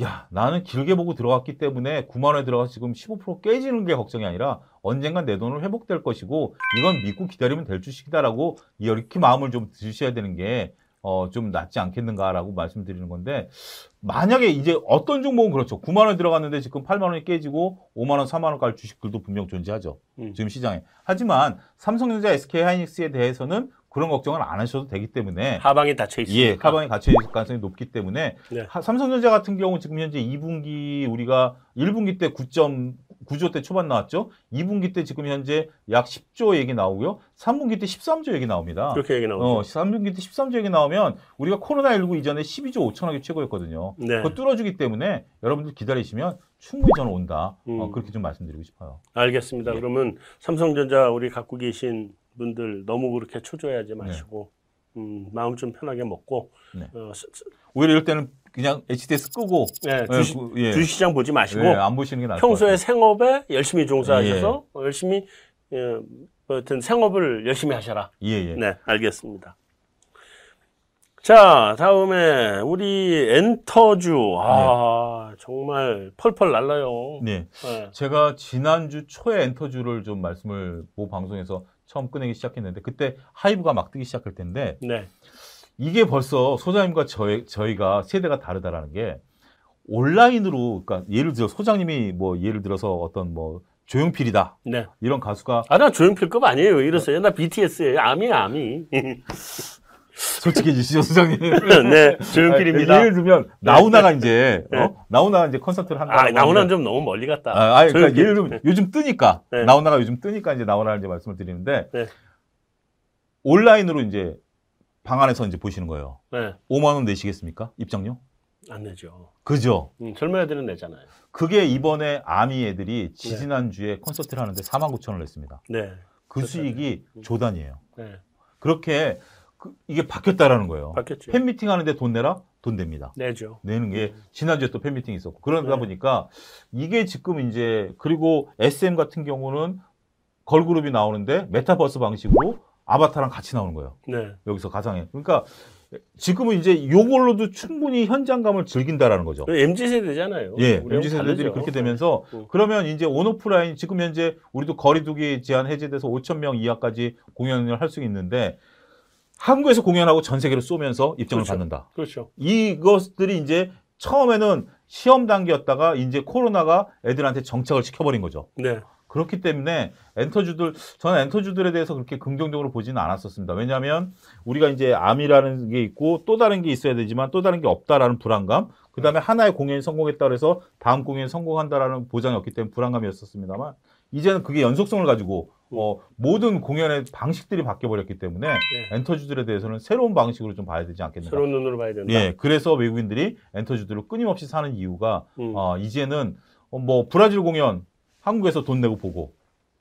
야 나는 길게 보고 들어갔기 때문에 9만 원에 들어가서 지금 15% 깨지는 게 걱정이 아니라 언젠간 내 돈은 회복될 것이고 이건 믿고 기다리면 될 주식이다라고 이렇게 마음을 좀 드셔야 되는 게 어, 좀 낫지 않겠는가라고 말씀드리는 건데, 만약에 이제 어떤 종목은 그렇죠. 9만원 들어갔는데 지금 8만원이 깨지고 5만원, 4만원까지 주식들도 분명 존재하죠. 음. 지금 시장에. 하지만 삼성전자, SK 하이닉스에 대해서는 그런 걱정을 안 하셔도 되기 때문에 하방이 닫혀 있으니까. 예, 가방에 갇혀 있을 가능성이 높기 때문에 네. 하- 삼성전자 같은 경우 지금 현재 2분기 우리가 1분기 때 9.9조 대 초반 나왔죠. 2분기 때 지금 현재 약 10조 얘기 나오고요. 3분기 때 13조 얘기 나옵니다. 그렇게 얘기 나오죠. 어, 3분기 때 13조 얘기 나오면 우리가 코로나19 이전에 12조 5천억이 최고였거든요. 네. 그거 뚫어주기 때문에 여러분들 기다리시면 충분히 저는 온다. 음. 어, 그렇게 좀 말씀드리고 싶어요. 알겠습니다. 예. 그러면 삼성전자 우리 갖고 계신 분들 너무 그렇게 초조해하지 마시고 음, 마음 좀 편하게 먹고 네. 어, 스- 스- 오히려 이럴 때는 그냥 HTS 끄고 네, 예, 주식, 그- 예. 주식시장 보지 마시고 예, 안 보시는 게 나을 평소에. 생업에 열심히 종사하셔서 어, 열심히 예, 하여튼 생업을 열심히 하셔라. 예, 예. 네, 알겠습니다. 자, 다음에 우리 엔터주 아 정말 펄펄 날라요. 네. 네. 제가 지난주 초에 엔터주를 좀 말씀을 모 방송에서 처음 꺼내기 시작했는데 그때 하이브가 막 뜨기 시작할 텐데 네. 이게 벌써 소장님과 저희, 저희가 세대가 다르다라는 게 온라인으로 그러니까 예를 들어 소장님이 뭐 예를 들어서 어떤 뭐 조용필이다 네. 이런 가수가 아, 나 조용필급 아니에요. 왜 이러세요? 나 BTS예요. 아미야, 아미. 솔직해지시죠 소장님 네, 조용필입니다. 아, 예를 들면 나훈아가 이제 어? 나훈아가 이제 콘서트를 한다 아, 나훈아는 좀 너무 멀리 갔다. 아, 아니, 그러니까. 예를 들면 요즘 뜨니까 네. 나훈아가 요즘 뜨니까 이제 나훈아를 이제 말씀을 드리는데 네. 온라인으로 이제 방 안에서 이제 보시는 거예요. 네, 5만 원 내시겠습니까? 입장료? 안 내죠. 그죠? 음, 젊은 애들은 내잖아요. 그게 이번에 아미 애들이 지지난 주에 콘서트를 하는데 4만 9천 원을 냈습니다. 네, 그 그렇죠. 수익이 조단이에요. 네. 그렇게 그- 이게 바뀌었다라는 거예요. 바뀌었죠. 팬미팅 하는데 돈 내라? 돈 냅니다. 내죠. 내는 게 지난주에 또 팬미팅이 있었고 그러다 네. 보니까 이게 지금 이제 그리고 SM 같은 경우는 걸그룹이 나오는데 메타버스 방식으로 아바타랑 같이 나오는 거예요. 네, 여기서 가상에. 그러니까 지금은 이제 요걸로도 충분히 현장감을 즐긴다라는 거죠. MZ 세대잖아요. 예, MZ 세대들이. 그렇게 되면서 음. 그러면 이제 온오프라인 지금 현재 우리도 거리두기 제한 해제돼서 5천 명 이하까지 공연을 할 수 있는데 한국에서 공연하고 전 세계로 쏘면서 입장을 그렇죠. 받는다. 그렇죠. 이것들이 이제 처음에는 시험 단계였다가 이제 코로나가 애들한테 정착을 시켜버린 거죠. 네, 그렇기 때문에 엔터주들 저는 엔터주들에 대해서 그렇게 긍정적으로 보지는 않았었습니다. 왜냐하면 우리가 이제 암이라는 게 있고 또 다른 게 있어야 되지만 또 다른 게 없다라는 불안감 그 다음에 하나의 공연이 성공했다 그래서 다음 공연이 성공한다라는 보장이 없기 때문에 불안감이었었습니다만 이제는 그게 연속성을 가지고 어, 모든 공연의 방식들이 바뀌어 버렸기 때문에 네. 엔터주들에 대해서는 새로운 방식으로 좀 봐야 되지 않겠는가. 새로운 눈으로 봐야 된다. 예, 그래서 외국인들이 엔터주들을 끊임없이 사는 이유가 음. 어, 이제는 어, 뭐 브라질 공연 한국에서 돈 내고 보고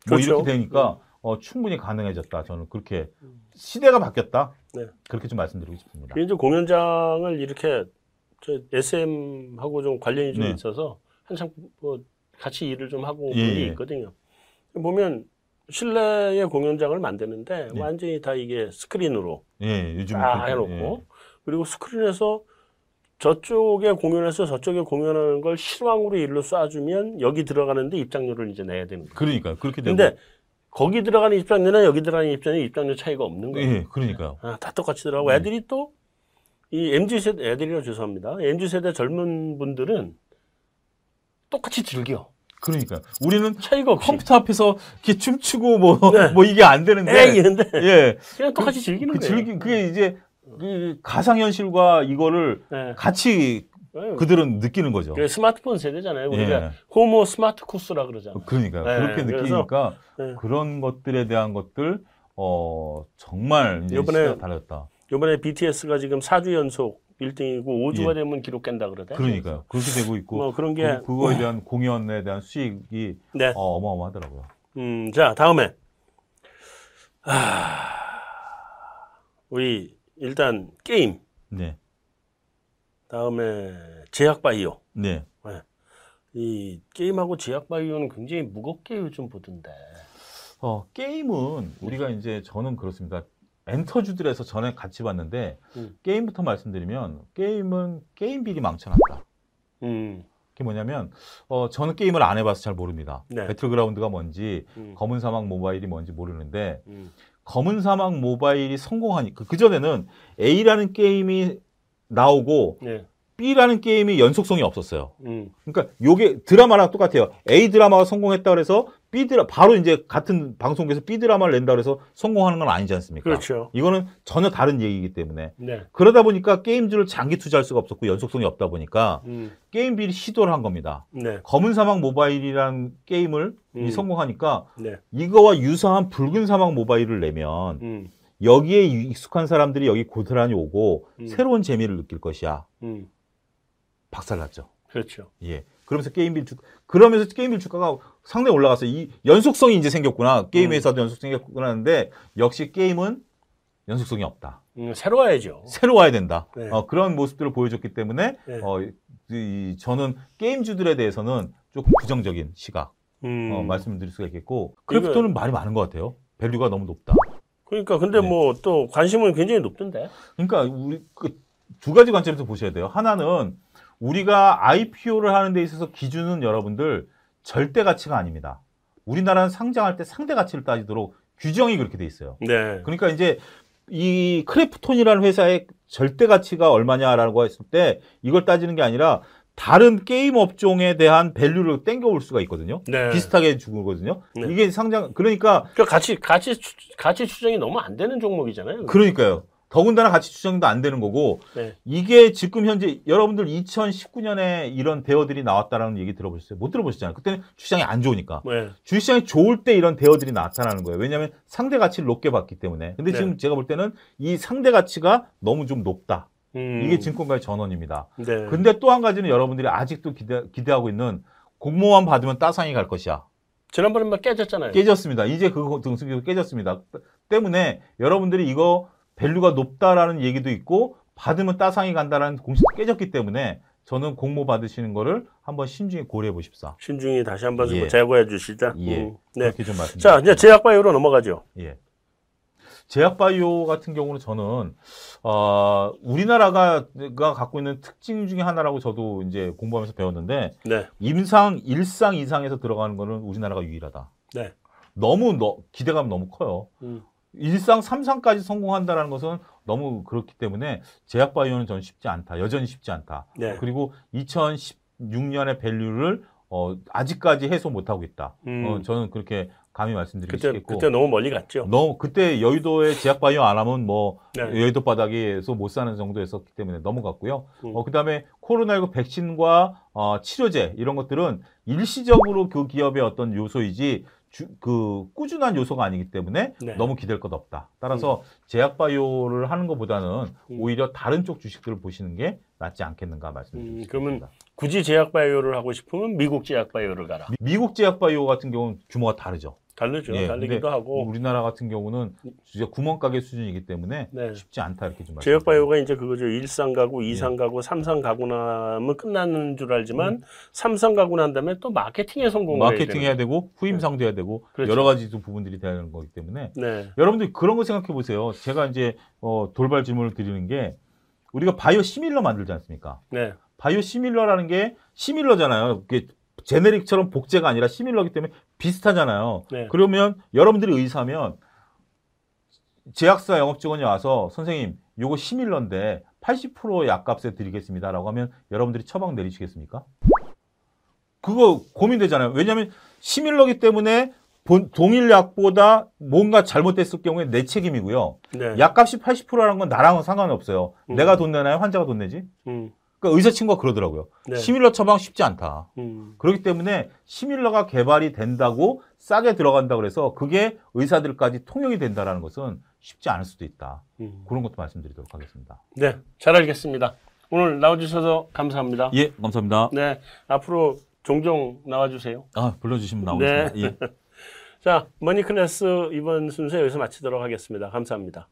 뭐 그렇죠. 이렇게 되니까 어, 충분히 가능해졌다. 저는 그렇게 시대가 바뀌었다. 네. 그렇게 좀 말씀드리고 싶습니다. 이제 공연장을 이렇게 저 SM하고 좀 관련이 좀 네. 있어서 한참 뭐 같이 일을 좀 하고 예, 그런 게 예. 있거든요. 보면 실내의 공연장을 만드는데 네. 완전히 다 이게 스크린으로 예, 요즘 다 해놓고 그리고 스크린에서 저쪽에 공연해서 저쪽에 공연하는 걸 실황으로 일로 쏴주면 여기 들어가는데 입장료를 이제 내야 되는 예. 거예요. 그러니까요. 그렇게 되고 근데 거기 들어가는 입장료나 여기 들어가는 입장료 입장료 차이가 없는 거예요. 예, 그러니까요. 아, 다 똑같이 들어가고 네. 애들이 또 이 MZ 세대 애들이라 죄송합니다. MZ 세대 젊은 분들은 똑같이 즐겨. 그러니까요. 우리는 차이가 없이. 컴퓨터 앞에서 이렇게 춤추고 뭐, 네. 뭐 이게 안 되는데. 에이 이런데 예. 그냥 똑같이 즐기는 그 거예요. 즐기, 그게 이제 그 가상 현실과 이거를 네. 같이 네. 그들은 느끼는 거죠. 스마트폰 세대잖아요. 우리가 예. 호모 스마트쿠스라 그러잖아요. 그러니까요. 네, 그렇게 그래서- 느끼니까 네. 그런 것들에 대한 것들, 어, 정말 이제 시대가 달랐다. 이번에 BTS가 지금 4주 연속 1등이고 5주가 예. 되면 기록 깬다 그러대. 그러니까요. 그렇게 되고 있고, 뭐 그런 게 그, 거에 대한 공연에 대한 수익이 네. 어, 어마어마하더라고요. 음, 자, 다음에. 아, 우리 일단 게임. 네. 다음에 제약 바이오. 네. 이 게임하고 제약 바이오는 굉장히 무겁게 요즘 보던데. 어, 게임은 우리가 이제 저는 그렇습니다. 엔터주들에서 전에 같이 봤는데 음. 게임부터 말씀드리면 게임은 게임 비리 망쳐놨다. 음, 그게 뭐냐면 어, 저는 게임을 안 해봐서 잘 모릅니다. 네. 배틀그라운드가 뭔지 음, 검은 사막 모바일이 뭔지 모르는데 음, 검은 사막 모바일이 성공하니까 그 전에는 A라는 게임이 나오고 네, B라는 게임이 연속성이 없었어요. 음, 그러니까 요게 드라마랑 똑같아요. A 드라마가 성공했다 그래서 B 드라 바로 이제 같은 방송국에서 B 드라마를 낸다 그래서 성공하는 건 아니지 않습니까? 그렇죠. 이거는 전혀 다른 얘기이기 때문에 네, 그러다 보니까 게임주를 장기 투자할 수가 없었고 연속성이 없다 보니까 음, 게임비리 시도를 한 겁니다. 네, 검은 사막 모바일이라는 게임을 이 음. 성공하니까 네, 이거와 유사한 붉은 사막 모바일을 내면 음, 여기에 익숙한 사람들이 여기 고스란히 오고 음. 새로운 재미를 느낄 것이야. 음, 박살났죠. 그렇죠. 예. 그러면서 게임빌 주 그러면서 게임빌 주가가 상당히 올라갔어요. 이 연속성이 이제 생겼구나. 게임 음. 회사도 연속성이 생겼구나 하는데 역시 게임은 연속성이 없다. 음, 새로 와야죠. 새로 와야 된다. 네. 어, 그런 모습들을 보여줬기 때문에 네. 어, 이, 이- 저는 게임주들에 대해서는 조금 부정적인 시각 음, 어, 말씀을 드릴 수가 있겠고 크래프톤은 말이 많은 것 같아요. value가 너무 높다. 그러니까 근데 네. 뭐또 관심은 굉장히 높던데. 그러니까 우리 그 두 가지 관점에서 보셔야 돼요. 하나는 우리가 IPO를 하는 데 있어서 기준은 여러분들 절대 가치가 아닙니다. 우리나라는 상장할 때 상대 가치를 따지도록 규정이 그렇게 돼 있어요. 네. 그러니까 이제 이 크래프톤이라는 회사의 절대 가치가 얼마냐라고 했을 때 이걸 따지는 게 아니라 다른 게임 업종에 대한 value를 땡겨올 수가 있거든요. 네. 비슷하게 주거든요. 네. 이게 상장 그러니까 그 가치 가치 추, 가치 추정이 너무 안 되는 종목이잖아요. 그러니까요. 더군다나 가치 추정도 안 되는 거고 네. 이게 지금 현재 여러분들 2019년에 이런 대어들이 나왔다라는 얘기 들어보셨어요? 못 들어보셨잖아요. 그때는 주식시장이 안 좋으니까. 네. 주식시장이 좋을 때 이런 대어들이 나타나는 거예요. 왜냐하면 상대 가치를 높게 봤기 때문에. 근데 네. 지금 제가 볼 때는 이 상대 가치가 너무 좀 높다. 음, 이게 증권가의 전원입니다. 네. 근데 또 한 가지는 여러분들이 아직도 기대, 기대하고 있는 공모만 받으면 따상이 갈 것이야. 지난번에 막 깨졌잖아요. 깨졌습니다. 이제 그거 등수기도 깨졌습니다. 때문에 여러분들이 이거 value가 높다라는 얘기도 있고 받으면 따상이 간다라는 공식도 깨졌기 때문에 저는 공모 받으시는 거를 한번 신중히 고려해 보십사. 신중히 다시 한번 예. 제고해 주시자. 예. 음, 네. 그렇게 좀 말씀. 자, 이제 제약바이오로 넘어가죠. 예. 제약바이오 같은 경우는 저는 어, 우리나라가 가 갖고 있는 특징 중에 하나라고 저도 이제 공부하면서 배웠는데 네. 임상 일상 이상에서 들어가는 거는 우리나라가 유일하다. 네. 너무 너, 기대감 너무 커요. 음, 일상 3상까지 성공한다는 것은 너무 그렇기 때문에 제약 바이오는 저는 쉽지 않다. 여전히 쉽지 않다. 네. 그리고 2016년의 밸류를 어, 아직까지 해소 못하고 있다. 음. 어, 저는 그렇게 감히 말씀드리기 그때 쉽겠고 그때 너무 멀리 갔죠. 너무 그때 여의도에 제약 바이오 안 하면 뭐 네. 여의도 바닥에서 못 사는 정도였었기 때문에 넘어갔고요. 음. 어, 그다음에 코로나19 백신과 어, 치료제 이런 것들은 일시적으로 그 기업의 어떤 요소이지 주- 그 꾸준한 요소가 아니기 때문에 네. 너무 기댈 것 없다. 따라서 제약 바이오를 하는 것보다는 음. 오히려 다른 쪽 주식들을 보시는 게 낫지 않겠는가 음, 말씀드립니다. 그러면 굳이 제약 바이오를 하고 싶으면 미국 제약 바이오를 가라. 미- 미국 제약 바이오 같은 경우는 규모가 다르죠. 다르죠. 예, 다르기도 하고 우리나라 같은 경우는 진짜 구멍가게 수준이기 때문에 네. 쉽지 않다 이렇게 좀 제약. 바이오가 이제 그거죠. 일상 가구, 예. 이상 가구, 삼상 가고 나면 끝나는 줄 알지만 음. 삼상 가고 난 다음에 또 마케팅에 성공을 마케팅 해야 해야 되고 후임상도 해야 되고 그렇죠. 여러 가지 좀 부분들이 되는 거기 때문에. 네. 여러분들 그런 거 생각해 보세요. 제가 이제 어, 돌발 질문을 드리는 게 우리가 바이오 시밀러 만들지 않습니까? 네. 바이오 시밀러라는 게 시밀러잖아요. 그게 제네릭처럼 복제가 아니라 시밀러기 때문에 비슷하잖아요. 네. 그러면 여러분들이 의사면 제약사 영업직원이 와서 선생님 요거 시밀러인데 80% 약값에 드리겠습니다라고 하면 여러분들이 처방 내리시겠습니까? 그거 고민되잖아요. 왜냐하면 시밀러기 때문에 본- 동일 약보다 뭔가 잘못됐을 경우에 내 책임이고요. 네. 약값이 80%라는 건 나랑은 상관이 없어요. 음. 내가 돈 내나요? 환자가 돈 내지? 음. 그러니까 의사 친구가 그러더라고요. 네. 시밀러 처방 쉽지 않다. 음. 그렇기 때문에 시밀러가 개발이 된다고 싸게 들어간다 그래서 그게 의사들까지 통용이 된다라는 것은 쉽지 않을 수도 있다. 음. 그런 것도 말씀드리도록 하겠습니다. 네. 잘 알겠습니다. 오늘 나와주셔서 감사합니다. 예, 감사합니다. 네. 앞으로 종종 나와주세요. 아, 불러주시면 네. 나오겠습니다. 예. 자, 머니클래스 이번 순서 여기서 마치도록 하겠습니다. 감사합니다.